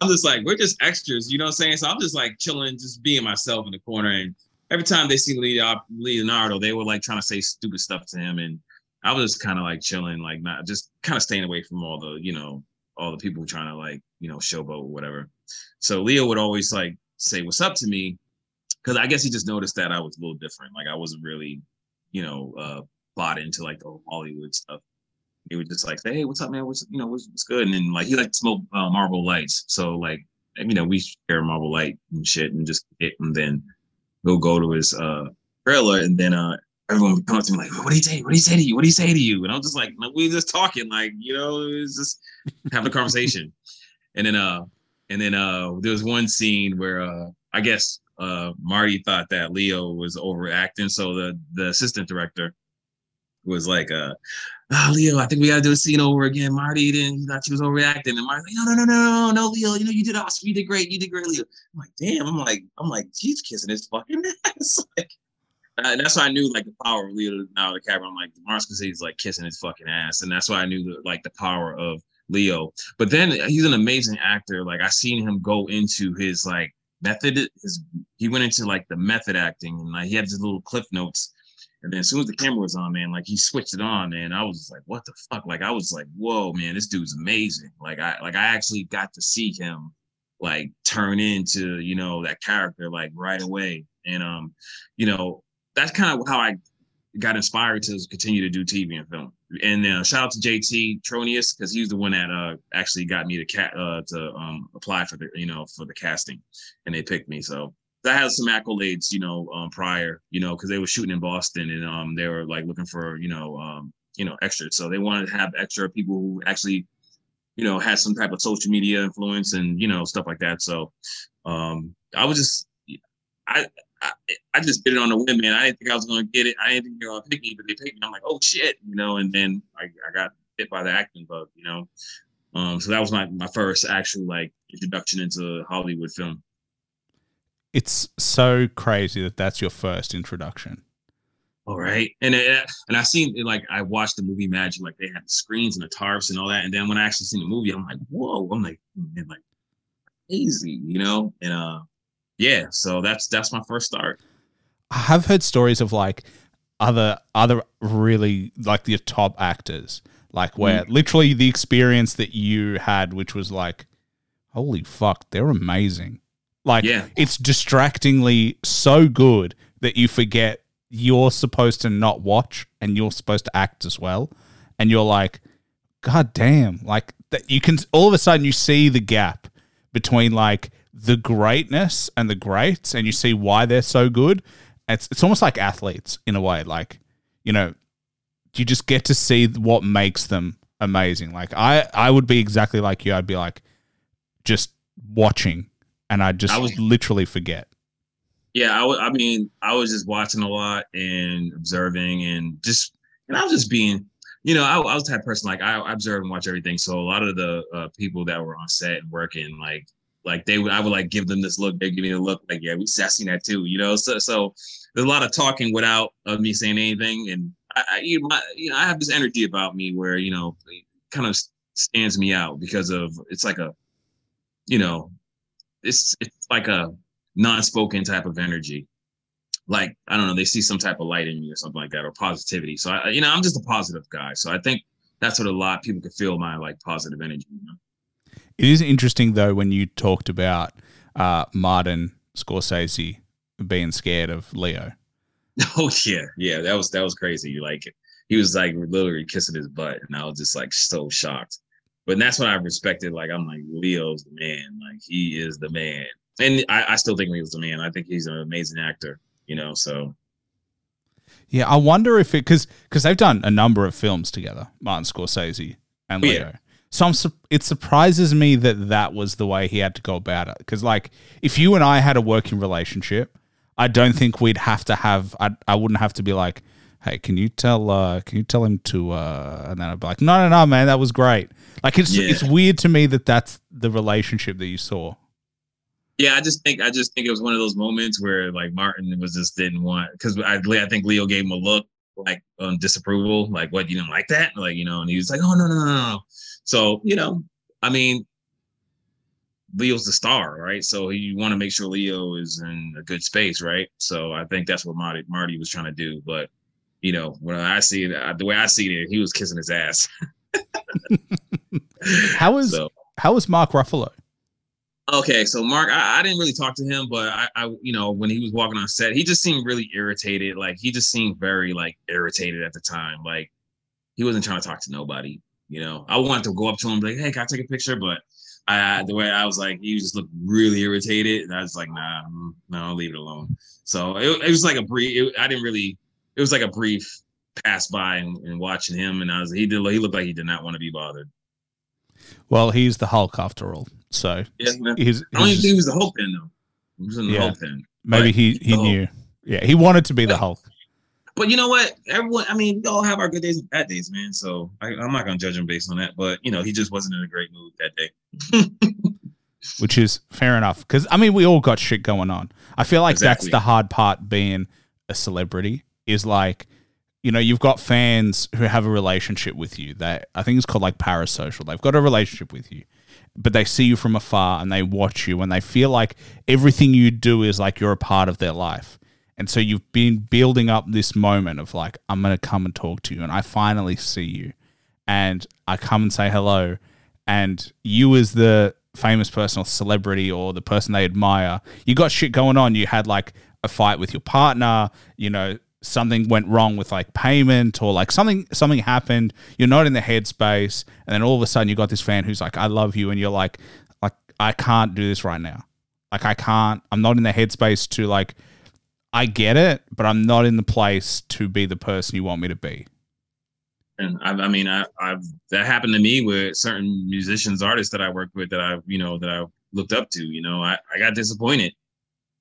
I'm just like, we're just extras, you know what I'm saying? So I'm just like chilling, just being myself in the corner. And every time they see Leo- Leonardo, they were like trying to say stupid stuff to him. And I was just kind of like chilling, like not just kind of staying away from all the, you know, all the people trying to like, you know, showboat or whatever. So Leo would always like say what's up to me. Cause I guess he just noticed that I was a little different. Like I wasn't really, you know, uh bought into like the Hollywood stuff. He would just like say, Hey, what's up, man? What's you know, what's, what's good? And then like he liked to smoke uh, Marlboro Lights. So like, you know, we share Marlboro Light and shit and just it and then he'll go to his uh trailer and then uh everyone would come up to me like, what do you say? What do you say to you? What do you say to you? And I'm just like, no, we just talking, like, you know, it's just having a conversation. And then uh and then uh there was one scene where uh I guess uh Marty thought that Leo was overacting. So the the assistant director was like uh ah, Leo, I think we gotta do a scene over again. Marty didn't he thought she was overreacting. And Marty's like, no, no, no, no, no, no, Leo, you know, you did awesome, you did great, you did great, Leo. I'm like, damn, I'm like, I'm like, he's kissing his fucking ass. like, uh, that's why I knew like the power of Leo now the DiCaprio. I'm like, Martin Scorsese's like kissing his fucking ass, and that's why I knew like the power of Leo. But then he's an amazing actor. Like I seen him go into his like method. His he went into like the method acting, and like he had his little cliff notes. And then as soon as the camera was on, man, like he switched it on, and I was like, what the fuck? Like I was like, whoa, man, this dude's amazing. Like I like I actually got to see him like turn into you know that character like right away and um you know that's kind of how i got inspired to continue to do tv and film and uh, shout out to jt tronius because he was the one that uh actually got me to cat uh to um apply for the you know for the casting and they picked me so I had some accolades, you know, um, prior, you know, because they were shooting in Boston and um, they were like looking for, you know, um, you know, extras. So they wanted to have extra people who actually you know, had some type of social media influence and you know stuff like that. So um, I was just, I, I, I just did it on a whim, man. I didn't think I was gonna get it. I didn't think they were gonna pick me, but they picked me. I'm like, oh shit, you know. And then I, I got hit by the acting bug, you know. Um, so that was my my first actual like introduction into Hollywood film. It's so crazy that that's your first introduction. All right, and it, and I seen it, like I watched the movie Magic, like they had the screens and the tarps and all that, and then when I actually seen the movie, I'm like, whoa! I'm like, man, like crazy, you know? And uh, yeah, so that's that's my first start. I have heard stories of like other other really like the top actors, like where mm. literally the experience that you had, which was like, holy fuck, they're amazing. Like Yeah. it's distractingly so good that you forget you're supposed to not watch and you're supposed to act as well, and you're like, God damn, like that you can all of a sudden you see the gap between like the greatness and the greats, and you see why they're so good. It's it's almost like athletes in a way, like you know, you just get to see what makes them amazing. Like I I would be exactly like you. I'd be like just watching, and I'd just I was- literally forget. Yeah, I I mean, I was just watching a lot and observing and just, and I was just being, you know, I, I was the type person like I, I observe and watch everything. So a lot of the uh, people that were on set and working, like, like they would, I would like give them this look. They give me the look, like, yeah, we I seen that too, you know. So, so there's a lot of talking without of me saying anything, and I, I you, know, my, you know, I have this energy about me where you know, kind of stands me out because of it's like a, you know, it's it's like a non-spoken type of energy like i don't know they see some type of light in me or something like that or positivity so i you know i'm just a positive guy so i think that's what a lot of people can feel my like positive energy you know? It is interesting though when you talked about uh, Martin Scorsese being scared of Leo. oh yeah. Yeah that was that was crazy. Like he was like literally kissing his butt and i was just like so shocked. But that's what i respected like i'm like leo's the man. Like he is the man. And i, I still think leo's the man. I think he's an amazing actor you know so. Yeah, I wonder if it because because they've done a number of films together, Martin Scorsese and Oh, Leo. yeah. So I'm, su- it surprises me that that was the way he had to go about it. Because like, if you and I had a working relationship, I don't think we'd have to have. I I wouldn't have to be like, hey, can you tell uh can you tell him to uh and then I'd be like, no no no man, that was great. Like it's Yeah. it's weird to me that that's the relationship that you saw. Yeah, I just think I just think it was one of those moments where like Martin was just didn't want because I I think Leo gave him a look like um disapproval, like what you didn't like that, like you know, and he was like, oh no no no no. So you know, I mean, Leo's the star, right? So you want to make sure Leo is in a good space, right? So I think that's what Marty Marty was trying to do, but you know, when I see it, the way I see it, he was kissing his ass. How was So how was Mark Ruffalo? Okay, so Mark, I, I didn't really talk to him, but I, I, you know, when he was walking on set, he just seemed really irritated. Like he just seemed very like irritated at the time. Like he wasn't trying to talk to nobody. You know, I wanted to go up to him, like, "Hey, can I take a picture?" But I, the way I was like, he just looked really irritated, and I was like, "Nah, mm, no, I'll leave it alone." So it, it was like a brief. It, I didn't really. It was like a brief pass by and, and watching him, and I was he did he looked like he did not want to be bothered. Well, he's the Hulk after all, so Yeah, man. he's, I don't even think he was the Hulk then though. He was in the Yeah. Hulk then. maybe he he knew. Yeah, he wanted to be the Hulk. But you know what? Everyone, I mean, we all have our good days and bad days, man. So I, I'm not gonna judge him based on that. But you know, he just wasn't in a great mood that day. which is fair enough. Because I mean, we all got shit going on. I feel like Exactly. that's the hard part being a celebrity is like, you know, you've got fans who have a relationship with you. That I think it's called like parasocial. They've got a relationship with you, but they see you from afar and they watch you and they feel like everything you do is like you're a part of their life. And so you've been building up this moment of like, I'm gonna come and talk to you, and I finally see you, and I come and say hello, and you as the famous person or celebrity or the person they admire, you got shit going on. You had like a fight with your partner, you know, something went wrong with like payment or like something something happened. You're not in the headspace, and then all of a sudden you got this fan who's like, I love you, and you're like, like, I can't do this right now. Like I can't, I'm not in the headspace to like I get it, but I'm not in the place to be the person you want me to be. And I, I mean, I, I've that happened to me with certain musicians, artists that I worked with that I, you know, that I looked up to. You know, I, I got disappointed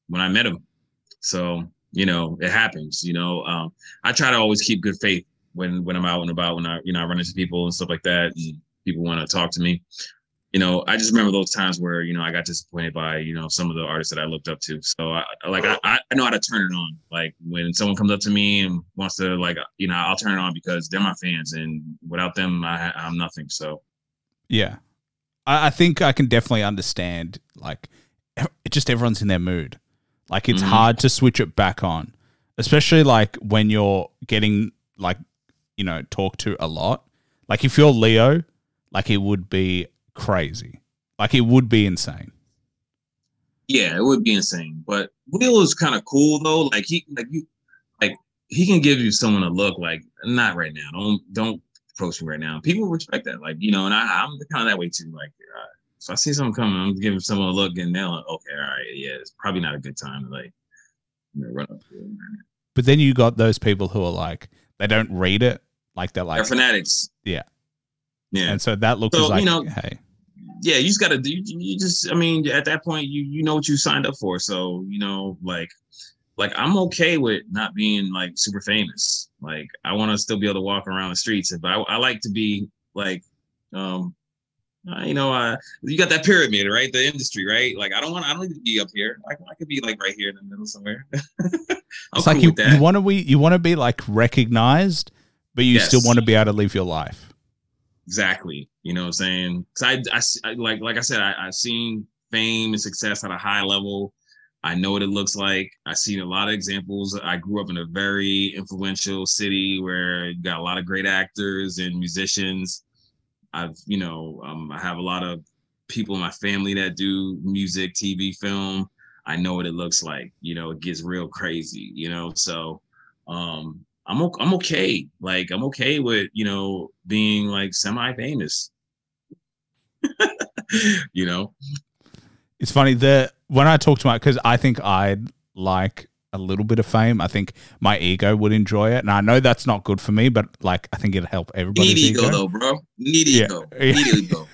when I met them. So you know, it happens. You know, um, I try to always keep good faith when when I'm out and about. When I, you know, I run into people and stuff like that. And people want to talk to me. You know, I just remember those times where you know I got disappointed by you know some of the artists that I looked up to. So I like I, I know how to turn it on. Like when someone comes up to me and wants to like you know I'll turn it on because they're my fans and without them I, I'm nothing. So Yeah. I, I think I can definitely understand like just everyone's in their mood. Like it's Mhm. hard to switch it back on. Especially like when you're getting like, you know, talked to a lot. Like if you're Leo, like it would be crazy. Like it would be insane. yeah, it would be insane. But Will is kind of cool though. Like he like you like he can give you someone a look like not right now. Don't don't approach me right now. People respect that, like you know, and I, I'm kind of that way too. Like, uh, so I see someone coming, I'm giving someone a look, and they're like, okay, all right, yeah, it's probably not a good time to like you know, run up. But then you got those people who are like, they don't read it. Like they're like, They're fanatics. Yeah. yeah. and so that looks So, like, you know- hey, yeah, you just gotta do. You, you just, I mean, at that point, you you know what you signed up for. So you know, like, like I'm okay with not being like super famous. Like, I want to still be able to walk around the streets, but I, I like to be like, um, you know, uh, you got that pyramid, right? The industry, right? Like, I don't want, I don't need to be up here. I, I could be like right here in the middle somewhere. I'm it's cool like you, with that. you want to be you want to be like recognized, but you still want to be able to live your life. Exactly. You know what I'm saying? Cause I, I, like, like I said, I, I've seen fame and success at a high level. I know what it looks like. I've seen a lot of examples. I grew up in a very influential city where you got a lot of great actors and musicians. I've, you know, um, I have a lot of people in my family that do music, TV, film. I know what it looks like. You know, it gets real crazy. You know, so um, I'm I'm okay. Like I'm okay with you know being like semi famous. you know, It's funny that when I talk to my because I think I'd like a little bit of fame. I think my ego would enjoy it, and I know that's not good for me, but like I think it'd help everybody. need ego, ego. though, bro. Need Yeah. ego. Need ego.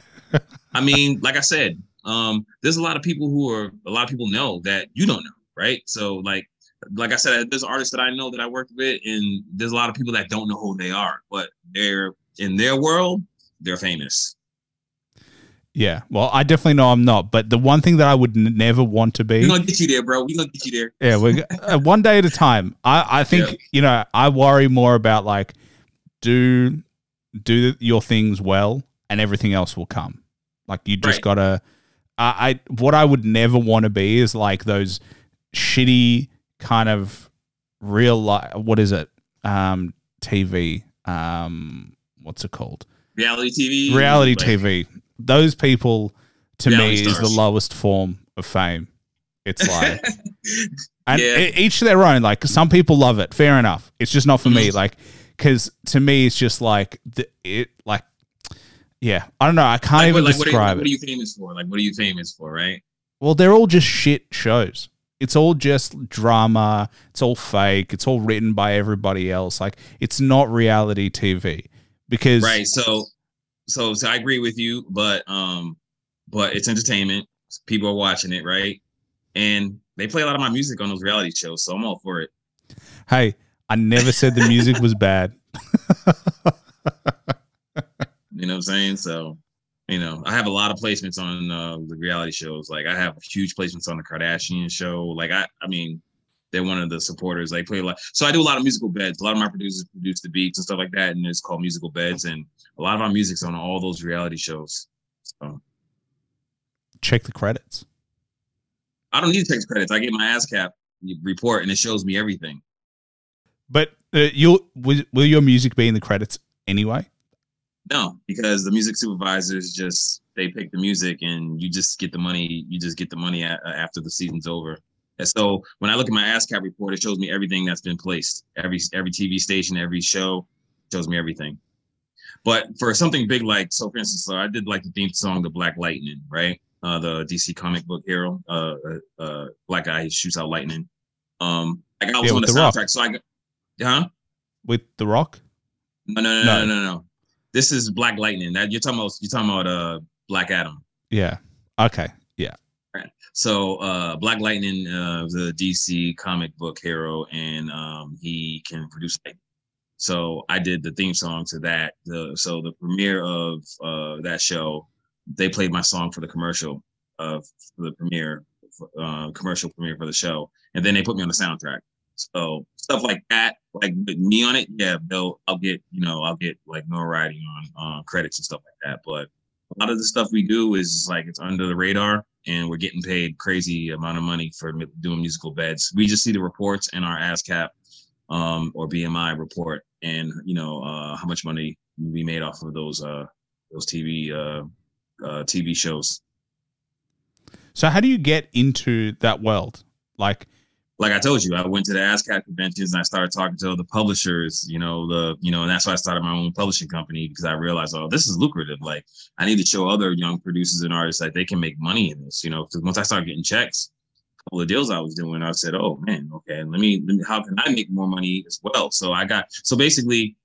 I mean, like I said, um, there's a lot of people who are a lot of people know that you don't know, right? So like like I said, there's artists that I know that I worked with, and there's a lot of people that don't know who they are, but they're in their world, they're famous. Yeah, well, I definitely know I'm not, but the one thing that I would n- never want to be We're gonna get you there, bro. We're gonna get you there. Yeah, we're uh, one day at a time. I I think Yeah. you know I worry more about like do do your things well, and everything else will come. Like you just Right. gotta. I, I what I would never want to be is like those shitty kind of real life. What is it? Um, TV. Um, what's it called? Reality TV. Reality like, TV. Those people to me Reality is the lowest form of fame. It's like. And Yeah. each their own. Like some people love it. Fair enough. It's just not for me. Mhm. Like, because to me, it's just like the, it. Like, yeah, I don't know. I can't like, even what, like, what, are, you- describe what are you famous for? Like, what are you famous for, right? well, they're all just shit shows. It's all just drama. It's all fake. It's all written by everybody else. Like, it's not reality TV because Right. So, so, so I agree with you, but, um, but it's entertainment. People are watching it, right? And they play a lot of my music on those reality shows, so I'm all for it. hey, I never said the music was bad. You know what I'm saying? So, you know, I have a lot of placements on uh, the reality shows. Like, I have huge placements on the Kardashian show. Like, I, I mean, they're one of the supporters. They play a lot. So I do a lot of musical beds. A lot of my producers produce the beats and stuff like that, and it's called musical beds. And a lot of our music's on all those reality shows. So Check the credits. I don't need to take credits. I get my ASCAP report, and it shows me everything. But uh, you'll will, will your music be in the credits anyway? No, because the music supervisors just they pick the music, and you just get the money. You just get the money a after the season's over. And so when I look at my ASCAP report, it shows me everything that's been placed. Every every TV station, every show shows me everything. But for something big like, so for instance, so I did like the theme song, the Black Lightning, right? Uh, the DC comic book hero, uh, uh, uh, black guy shoots out lightning. Um, like I was Yeah, on the The Rock. soundtrack, so I, huh? With The Rock? No, no, no, No. no, no, no. This is Black Lightning. That you're talking about. You're talking about uh Black Adam. Yeah. Okay. Yeah. So uh Black Lightning, uh, the DC comic book hero, and um he can produce light. So I did the theme song to that. The so the premiere of uh that show, they played my song for the commercial of the premiere, uh, commercial premiere for the show, and then they put me on the soundtrack. So stuff like that, like me on it, yeah, they'll I'll get you know I'll get like notoriety on uh, credits and stuff like that. But a lot of the stuff we do is like it's under the radar, and we're getting paid crazy amount of money for doing musical beds. We just see the reports in our ASCAP um, or BMI report, and you know uh, how much money we made off of those uh, those TV uh, uh, TV shows. So how do you get into that world? Like like I told you, I went to the ASCAP conventions and I started talking to the publishers, you know, the, you know, and that's why I started my own publishing company because I realized, oh, this is lucrative. Like I need to show other young producers and artists that they can make money in this, you know, because once I started getting checks, a couple of deals I was doing, I said, oh man, okay, let me, let me, how can I make more money as well? So I got, so basically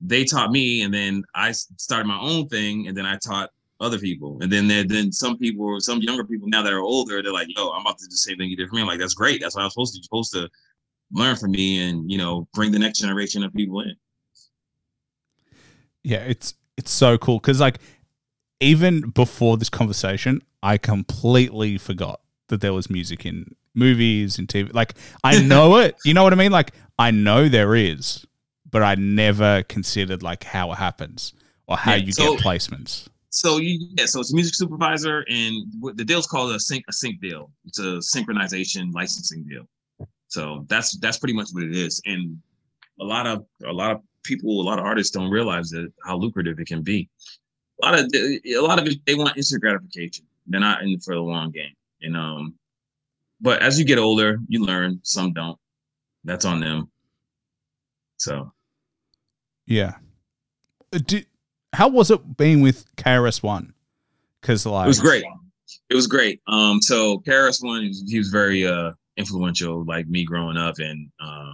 they taught me and then I started my own thing and then I taught other people. And then there, then some people, some younger people now that are older, they're like, yo, I'm about to do the same thing you did for me. I'm like, that's great. That's what I'm supposed to. You're supposed to learn from me and you know bring the next generation of people in. Yeah, it's it's so cool because like even before this conversation, I completely forgot that there was music in movies and TV. Like I know it, you know what I mean? Like I know there is, but I never considered like how it happens or how Yeah, you so- get placements. So you, yeah, so it's a music supervisor, and what the deal's called a sync a sync deal. It's a synchronization licensing deal. So that's that's pretty much what it is. And a lot of a lot of people, a lot of artists don't realize that how lucrative it can be. A lot of a lot of it, they want instant gratification. They're not in for the long game. And um, but as you get older, you learn. Some don't. That's on them. So Yeah. Uh, Did, how was it being with KRS One? Because like It was great. It was great. Um, so KRS One, he was, very uh influential, like me growing up, and uh,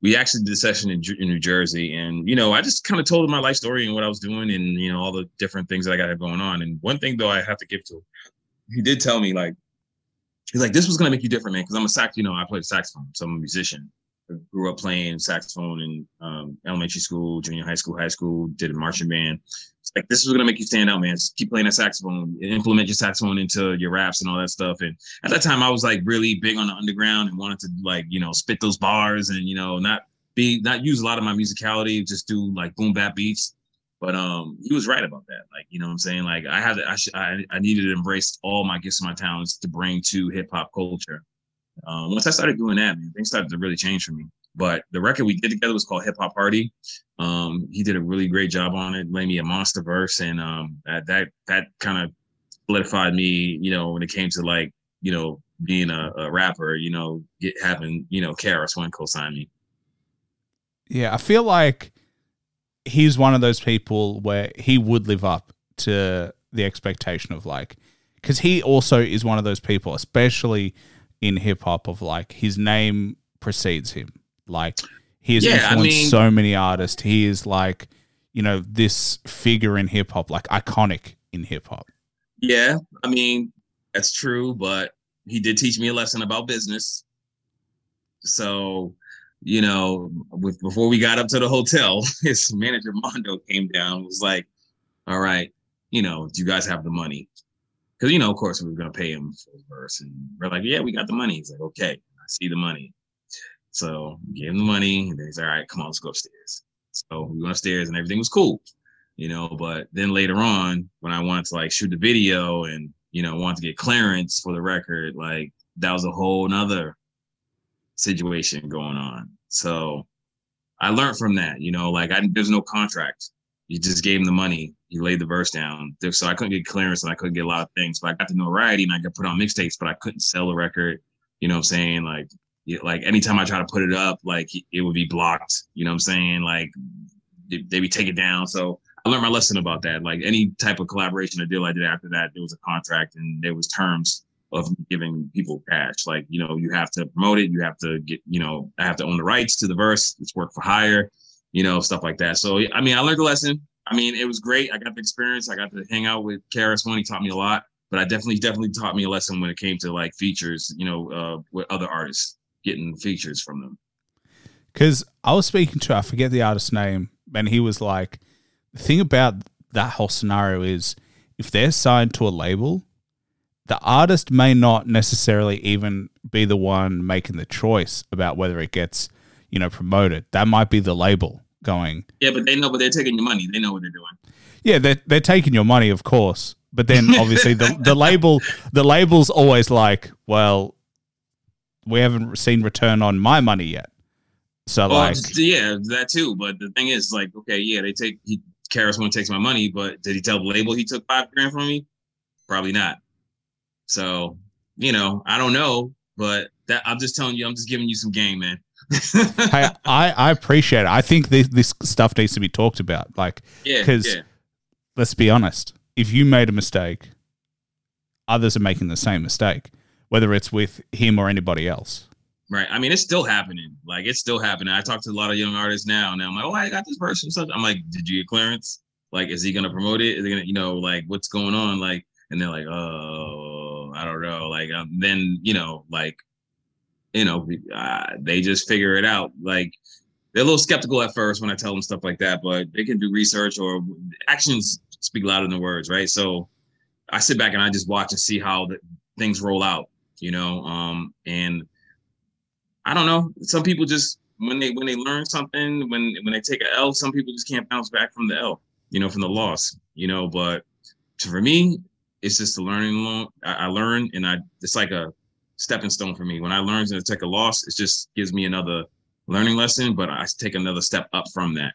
we actually did a session in, in New Jersey, and you know, I just kind of told him my life story and what I was doing, and you know, all the different things that I got going on. And one thing though, I have to give to him, he did tell me like, he's like, this was gonna make you different, man, because I'm a sax, you know, I played saxophone, so I'm a musician. Grew up playing saxophone in um, elementary school, junior high school, high school, did a marching band it's like this is gonna make you stand out, man. Just keep playing that saxophone, implement your saxophone into your raps and all that stuff. And at that time, I was like really big on the underground and wanted to like you know spit those bars and you know not be not use a lot of my musicality, just do like boom bap beats. But um, he was right about that. Like you know what I'm saying. Like I had to, I sh- I, I needed to embrace all my gifts and my talents to bring to hip hop culture. Um, once I started doing that, man, things started to really change for me. But the record we did together was called Hip Hop Party. Um, he did a really great job on it, made me a monster verse, and um, that that that kind of solidified me. You know, when it came to like you know being a, a rapper, you know, get having you know KRS One co-sign me. Yeah, I feel like he's one of those people where he would live up to the expectation of like, because he also is one of those people, especially in hip hop, of like his name precedes him. Like he has Yeah, I influenced mean- so many artists. He is like, you know, this figure in hip hop, like iconic in hip hop. Yeah, I mean that's true, but he did teach me a lesson about business. So, you know, with before we got up to the hotel, his manager Mondo came down, was like, "All right, you know, do you guys have the money?" Because you know, of course, we were gonna pay him for his verse, and we're like, "Yeah, we got the money." He's like, "Okay, I see the money." So gave him the money, and then he's all right. Come on, let's go upstairs. So we went upstairs, and everything was cool you know but then later on when i wanted to like shoot the video and you know wanted to get clearance for the record like that was a whole nother situation going on so i learned from that you know like I, there's no contract you just gave him the money. You laid the verse down. So i couldn't get clearance and i couldn't get a lot of things but i got the notoriety and i could put on mixtapes but i couldn't sell the record you know what i'm saying? Like like anytime i try to put it up like it would be blocked you know what i'm saying? Like they, they would take it down. So I learned my lesson about that. Like any type of collaboration or deal I did after that, there was a contract and there was terms of giving people cash. Like, you know, you have to promote it, you have to get, you know, I have to own the rights to the verse, it's work for hire, you know, stuff like that. So I mean, I learned a lesson. I mean, it was great. I got the experience. I got to hang out with KRS One. He taught me a lot, but I definitely, definitely taught me a lesson when it came to like features, you know, uh, with other artists getting features from them. Because I was speaking to, I forget the artist's name, and he was like, the thing about that whole scenario is if they're signed to a label, the artist may not necessarily even be the one making the choice about whether it gets, you know, promoted. That might be the label going, Yeah, but they know, but they're taking your money. They know what they're doing. yeah, they're, they're taking your money, of course. But then obviously the, the label, the label's always like, well, we haven't seen return on my money yet. So Well, like, yeah, that too. But the thing is, like, okay, yeah, they take he KRS One takes my money, but did he tell the label he took five grand from me? Probably not. So, you know, I don't know, but that I'm just telling you, I'm just giving you some game, man. hey, I, I appreciate it. I think this this stuff needs to be talked about. Like, yeah, 'cause- yeah. let's be honest. If you made a mistake, others are making the same mistake, whether it's with him or anybody else. Right. I mean, it's still happening. Like it's still happening. I talk to a lot of young artists now, and I'm like, oh, I got this person. So I'm like, did you get clearance? Like, is he gonna promote it? Is he gonna, you know, like what's going on? Like, and they're like, oh, I don't know. Like, um, then you know, like, you know, uh, they just figure it out. Like, they're a little skeptical at first when I tell them stuff like that, but they can do research or actions speak louder than words, right? So I sit back and I just watch and see how the, things roll out, you know, um, and I don't know. Some people just when they when they learn something, when when they take an L, some people just can't bounce back from the L, you know, from the loss, you know. But for me, it's just a learning long. I, I learn and I it's like a stepping stone for me. When I learn to take a loss, it just gives me another learning lesson, but I take another step up from that,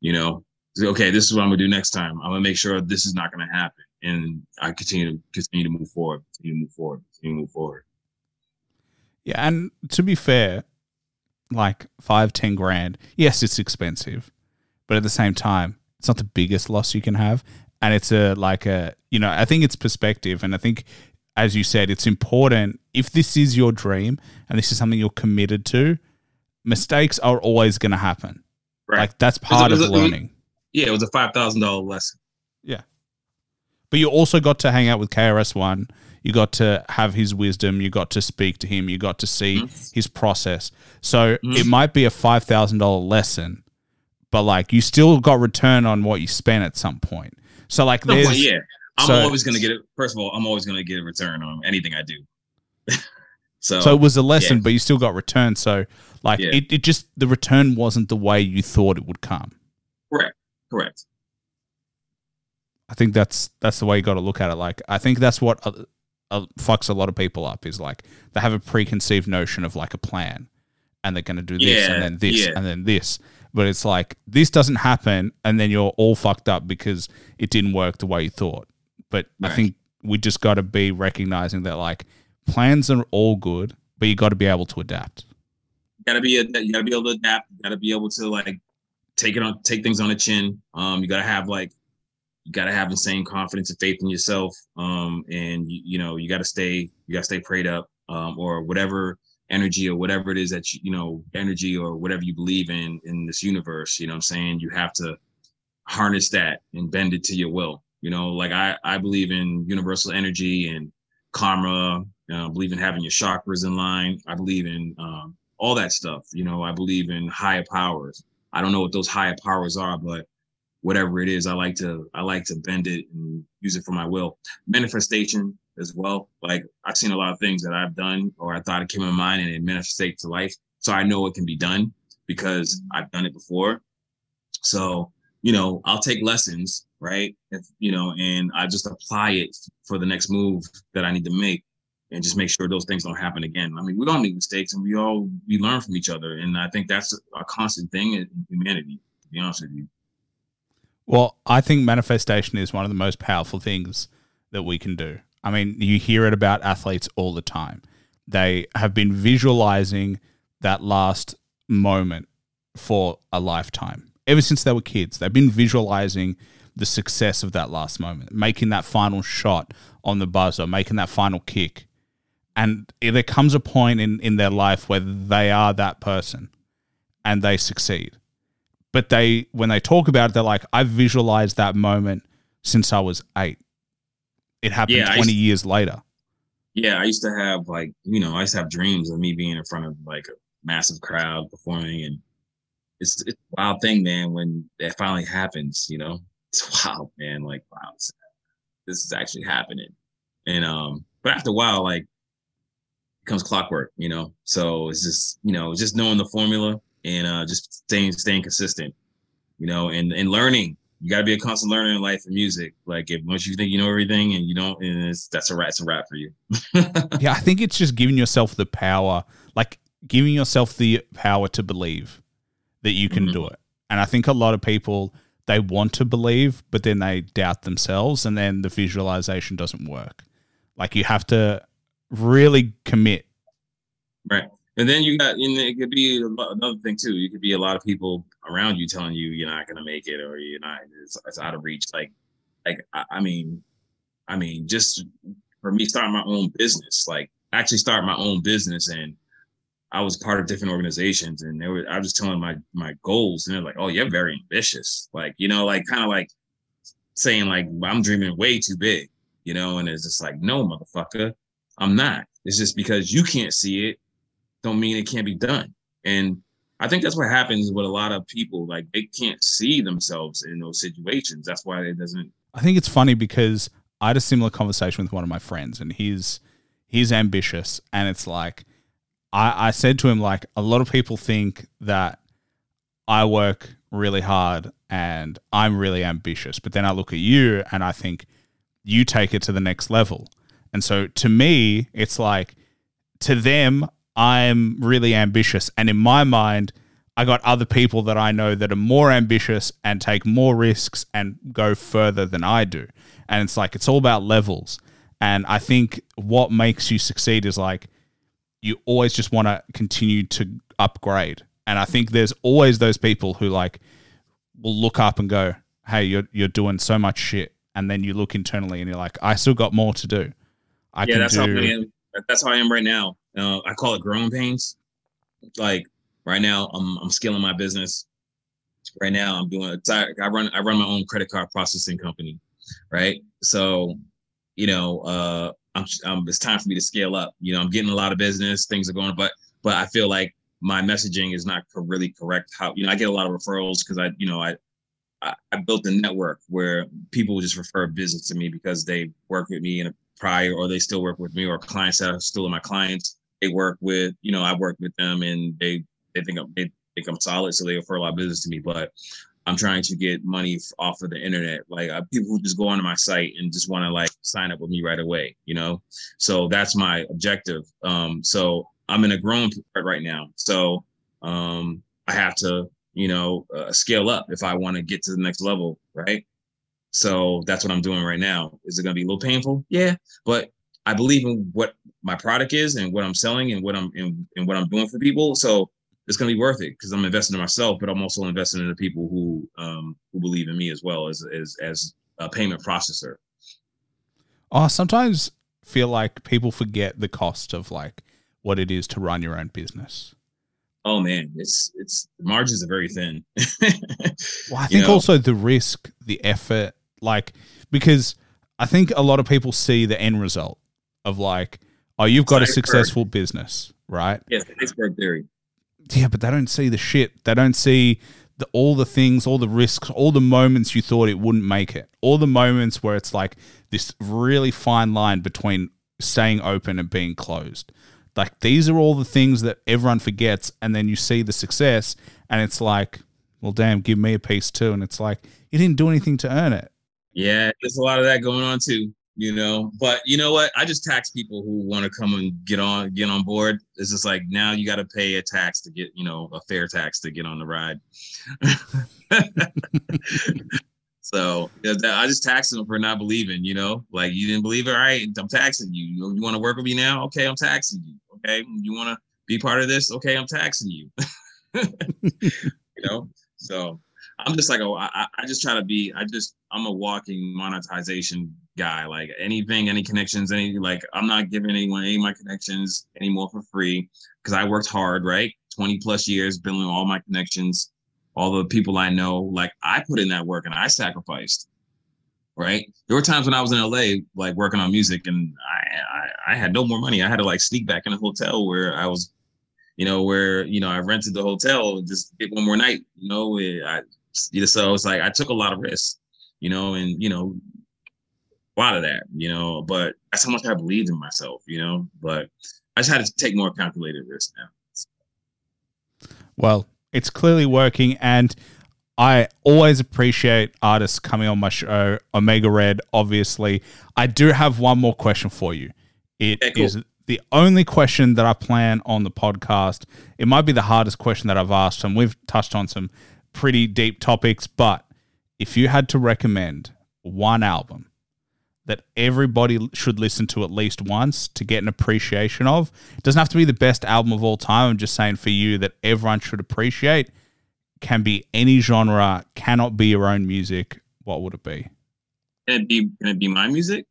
you know. Okay, this is what I'm gonna do next time. I'm gonna make sure this is not gonna happen, and I continue to continue to move forward, continue to move forward, continue to move forward. Yeah, and to be fair, like five, ten grand, yes, it's expensive, but at the same time, it's not the biggest loss you can have. And it's a like a you know, I think it's perspective and I think as you said, it's important if this is your dream and this is something you're committed to, mistakes are always gonna happen. Right. Like that's part It of was it was- learning. yeah, it was a five thousand dollar lesson. Yeah, but you also got to hang out with KRS One. You got to have his wisdom. You got to speak to him. You got to see Mhm. his process. So Mhm. it might be a five thousand dollar lesson, but like you still got return on what you spent at some point. So like there's well, yeah, I'm so- always gonna get it. First of all, I'm always gonna get a return on anything I do. so, so it was a lesson, yeah. but you still got return. So like Yeah. it, it just the return wasn't the way you thought it would come. correct, correct. I think that's that's the way you got to look at it. Like I think that's what uh, uh, fucks a lot of people up is like they have a preconceived notion of like a plan, and they're going to do this Yeah, and then this and then this. But it's like this doesn't happen, and then you're all fucked up because it didn't work the way you thought. But I think we just got to be recognizing that like plans are all good, but you got to be able to adapt. You gotta be a, you gotta be able to adapt. You gotta be able to like take it on, take things on the chin. Um, you gotta have like, you gotta have insane confidence and faith in yourself. Um, and you, you know, you gotta stay, you gotta stay prayed up. Um, or whatever energy or whatever it is that you, you know, energy or whatever you believe in in this universe. You know, what I'm saying you have to harness that and bend it to your will. You know, like I I believe in universal energy and karma. Uh, believe in having your chakras in line. I believe in um, all that stuff. You know, I believe in higher powers. I don't know what those higher powers are, but whatever it is, I like to I like to bend it and use it for my will. Manifestation as well. Like I've seen a lot of things that I've done or I thought it came in mind and it manifested to life. So I know it can be done because I've done it before. So, you know, I'll take lessons, right? If you know, and I just apply it for the next move that I need to make and just make sure those things don't happen again. I mean, we all make mistakes and we all we learn from each other. And I think that's a constant thing in humanity, to be honest with you. Well, I think manifestation is one of the most powerful things that we can do. I mean, you hear it about athletes all the time. They have been visualizing that last moment for a lifetime. Ever since they were kids, they've been visualizing the success of that last moment, making that final shot on the buzzer, making that final kick. And there comes a point in, in their life where they are that person and they succeed. But they when they talk about it they're like "I've visualized that moment since i was eight. It happened Yeah, 20 used- years later. Yeah, I used to have like, you know, I used to have dreams of me being in front of like a massive crowd performing and it's it's a wild thing, man, when that finally happens, you know. It's wild, man. Like, wow, this is actually happening. And um, but after a while, like it becomes clockwork, you know. So it's just, you know, just knowing the formula and uh just staying staying consistent, you know, and and learning. You gotta be a constant learner in life and music. Like if once you think you know everything and you don't, and it's that's a rat, it's a wrap for you. yeah i think it's just giving yourself the power like giving yourself the power to believe that you can Mhm. do it and i think a lot of people they want to believe but then they doubt themselves and then the visualization doesn't work like you have to really commit Right. And then you got, and it could be another thing too. You could be a lot of people around you telling you you're not gonna make it or you're not. It's, it's out of reach. Like, like I, I mean, I mean, just for me starting my own business, like actually start my own business, and I was part of different organizations, and they were. I was telling my my goals, and they're like, "Oh, you're very ambitious." Like, you know, like kind of like saying like I'm dreaming way too big, you know. And it's just like, no, motherfucker, I'm not. It's just because you can't see it don't mean it can't be done. And I think that's what happens with a lot of people. Like they can't see themselves in those situations. That's why it doesn't. I think it's funny because I had a similar conversation with one of my friends, and he's he's ambitious, and it's like I, I said to him like a lot of people think that I work really hard and I'm really ambitious, but then I look at you and I think you take it to the next level, and so to me, it's like to them I'm really ambitious, and in my mind. I got other people that I know that are more ambitious and take more risks and go further than I do. And it's like, it's all about levels. And I think what makes you succeed is like, you always just want to continue to upgrade. And I think there's always those people who like will look up and go, Hey, you're, you're doing so much shit. And then you look internally and you're like, I still got more to do. I yeah, that's do. how I am. That's how I am right now. Uh, I call it growing pains. Like right now, I'm I'm scaling my business. Right now, I'm doing. I run I run my own credit card processing company. Right. So, you know, uh, I'm, I'm um, it's time for me to scale up. You know, I'm getting a lot of business. Things are going, but but I feel like my messaging is not really correct. How you know I get a lot of referrals because I you know I I, I built a network where people just refer business to me because they work with me in a prior or they still work with me or clients that are still my clients. They work with, you know, I work with them and they they think I'm they think I'm solid, so they refer a lot of business to me. But I'm trying to get money off of the internet, like uh, people who just go onto my site and just want to like sign up with me right away, you know. So that's my objective. Um, so I'm in a growing part right now, so um, I have to, you know, uh, scale up if I want to get to the next level, right? So that's what I'm doing right now. Is it going to be a little painful? Yeah, but I believe in what my product is and what I'm selling and what I'm and, and what I'm doing for people. So it's going to be worth it because I'm investing in myself, but I'm also investing in the people who um, who believe in me as well as as as a payment processor. Oh, sometimes feel like people forget the cost of like what it is to run your own business. Oh man, it's it's the margins are very thin. Well, I You think know? also the risk, the effort, like because I think a lot of people see the end result of like, oh, you've got a successful business, right? yes, iceberg theory. Yeah, but they don't see the shit. They don't see the all the things, all the risks, all the moments you thought it wouldn't make it. All the moments where it's like this really fine line between staying open and being closed. Like these are all the things that everyone forgets and then you see the success and it's like, well damn, give me a piece too and it's like you didn't do anything to earn it. Yeah, there's a lot of that going on too. You know, but you know what? I just tax people who want to come and get on get on board. It's just like now you got to pay a tax to get, you know, a fair tax to get on the ride. so I just tax them for not believing. You know, like you didn't believe it, all right? I'm taxing you. You, you want to work with me now? Okay, I'm taxing you. Okay, you want to be part of this? Okay, I'm taxing you. you know, so I'm just like, oh, I, I- just try to be, I just, I'm a walking monetization guy. Like anything, any connections, any, like, I'm not giving anyone any of my connections anymore for free because I worked hard, right? 20 plus years building all my connections, all the people I know. Like, I put in that work and I sacrificed, right? There were times when I was in LA, like working on music, and I, I, I had no more money. I had to like sneak back in a hotel where I was you know, where you know I rented the hotel just get one more night. You know, I you know, so it's like I took a lot of risks, you know, and you know, a lot of that, you know, but that's how much I believed in myself, you know. But I just had to take more calculated risks now. Well, it's clearly working, and I always appreciate artists coming on my show. O'Mega Red, obviously. I do have one more question for you. It is cool. the only question that I plan on the podcast. It might be the hardest question that I've asked, and we've touched on some pretty deep topics. But if you had to recommend one album that everybody should listen to at least once to get an appreciation of. It doesn't have to be the best album of all time. I'm just saying for you that everyone should appreciate. Can be any genre, cannot be your own music. What would it be? Can it be can it be my music?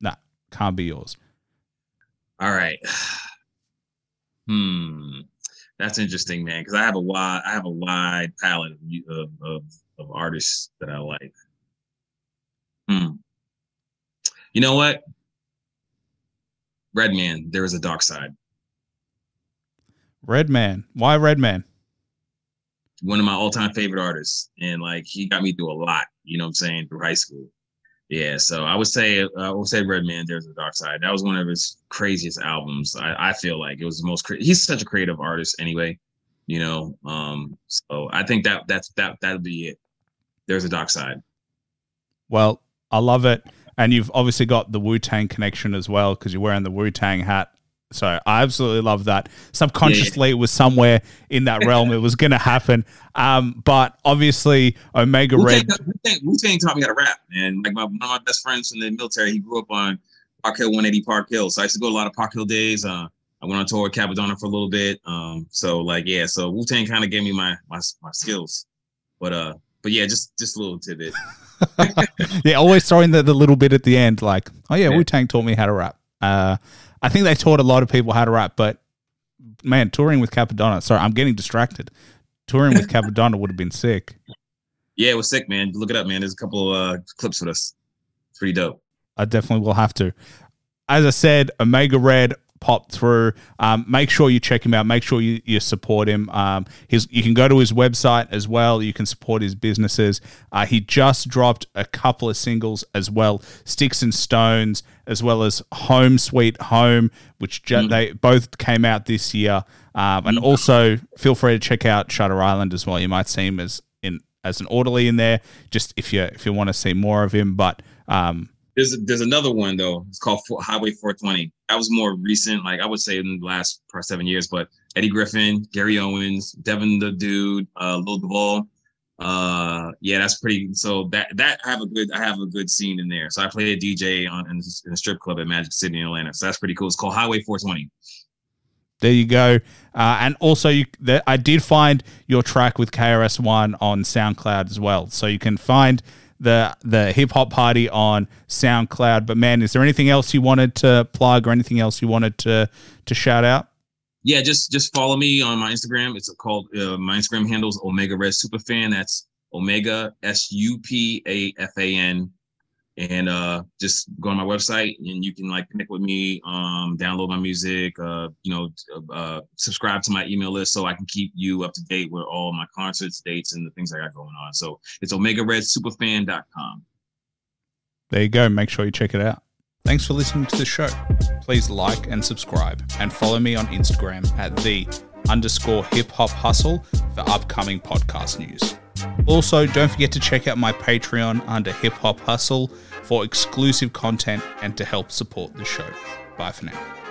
Nah, can't be yours. All right. Hmm. That's interesting, man. Because I have a wide, I have a wide palette of, of of of artists that I like. Hmm. You know what? Red Redman, there is a dark side. Redman. Why Redman? One of my all-time favorite artists, and like he got me through a lot. You know what I'm saying through high school. Yeah, so I would say I would say Redman, there's a dark side. That was one of his craziest albums. I, I feel like it was the most. Cra- he's such a creative artist, anyway. You know, um, so I think that that's that that'd be it. There's a dark side. Well, I love it. And you've obviously got the Wu Tang connection as well because you're wearing the Wu Tang hat. So I absolutely love that. Subconsciously, it was somewhere in that realm. It was going to happen. Um, but obviously, O'Mega Red. Wu Tang taught me how to rap, man. Like my one of my best friends from the military, he grew up on Park Hill 180 Park Hill. So I used to go to a lot of Park Hill days. Uh, I went on tour with Cappadonna for a little bit. Um, so like yeah, so Wu Tang kind of gave me my my my skills. But uh, but yeah, just just a little tidbit. yeah, always throwing the, the little bit at the end, like, oh yeah, Yeah. Wu Tang taught me how to rap. Uh, I think they taught a lot of people how to rap, but man, touring with Cappadonna. Sorry, I'm getting distracted. Touring with Cappadonna would have been sick. Yeah, it was sick, man. Look it up, man. There's a couple uh clips with us. It's pretty dope. I definitely will have to. As I said, O'Mega Red popped through. Um, make sure you check him out. Make sure you, you support him. Um, his, you can go to his website as well. You can support his businesses. Uh, he just dropped a couple of singles as well, Sticks and Stones, as well as Home Sweet Home, which ju- Mm. they both came out this year. Um, and also, feel free to check out Shutter Island as well. You might see him as in as an orderly in there, just if you if you want to see more of him. But um, There's there's another one though. It's called Highway 420. That was more recent, like I would say in the last seven years. But Eddie Griffin, Gary Owens, Devin the Dude, uh, Lil Duval. Uh, yeah, that's pretty. So that that I have a good I have a good scene in there. So I play a DJ on in, in a strip club at Magic City in Atlanta. So that's pretty cool. It's called Highway 420. There you go. Uh, and also, you, the, I did find your track with KRS One on SoundCloud as well, so you can find the the hip hop party on SoundCloud. But man, is there anything else you wanted to plug or anything else you wanted to to shout out? yeah, just just follow me on my Instagram. It's called uh, my Instagram handle is Omega Red Superfan. That's Omega S U P A F A N, and uh, just go on my website and you can like connect with me, um, download my music, uh, you know, uh, subscribe to my email list so I can keep you up to date with all my concerts, dates, and the things I got going on. So it's OmegaRedSuperfan.com. There you go. Make sure you check it out. Thanks for listening to the show. Please like and subscribe and follow me on Instagram at the underscore hip hop hustle for upcoming podcast news. Also, don't forget to check out my Patreon under hip hop hustle for exclusive content and to help support the show. Bye for now.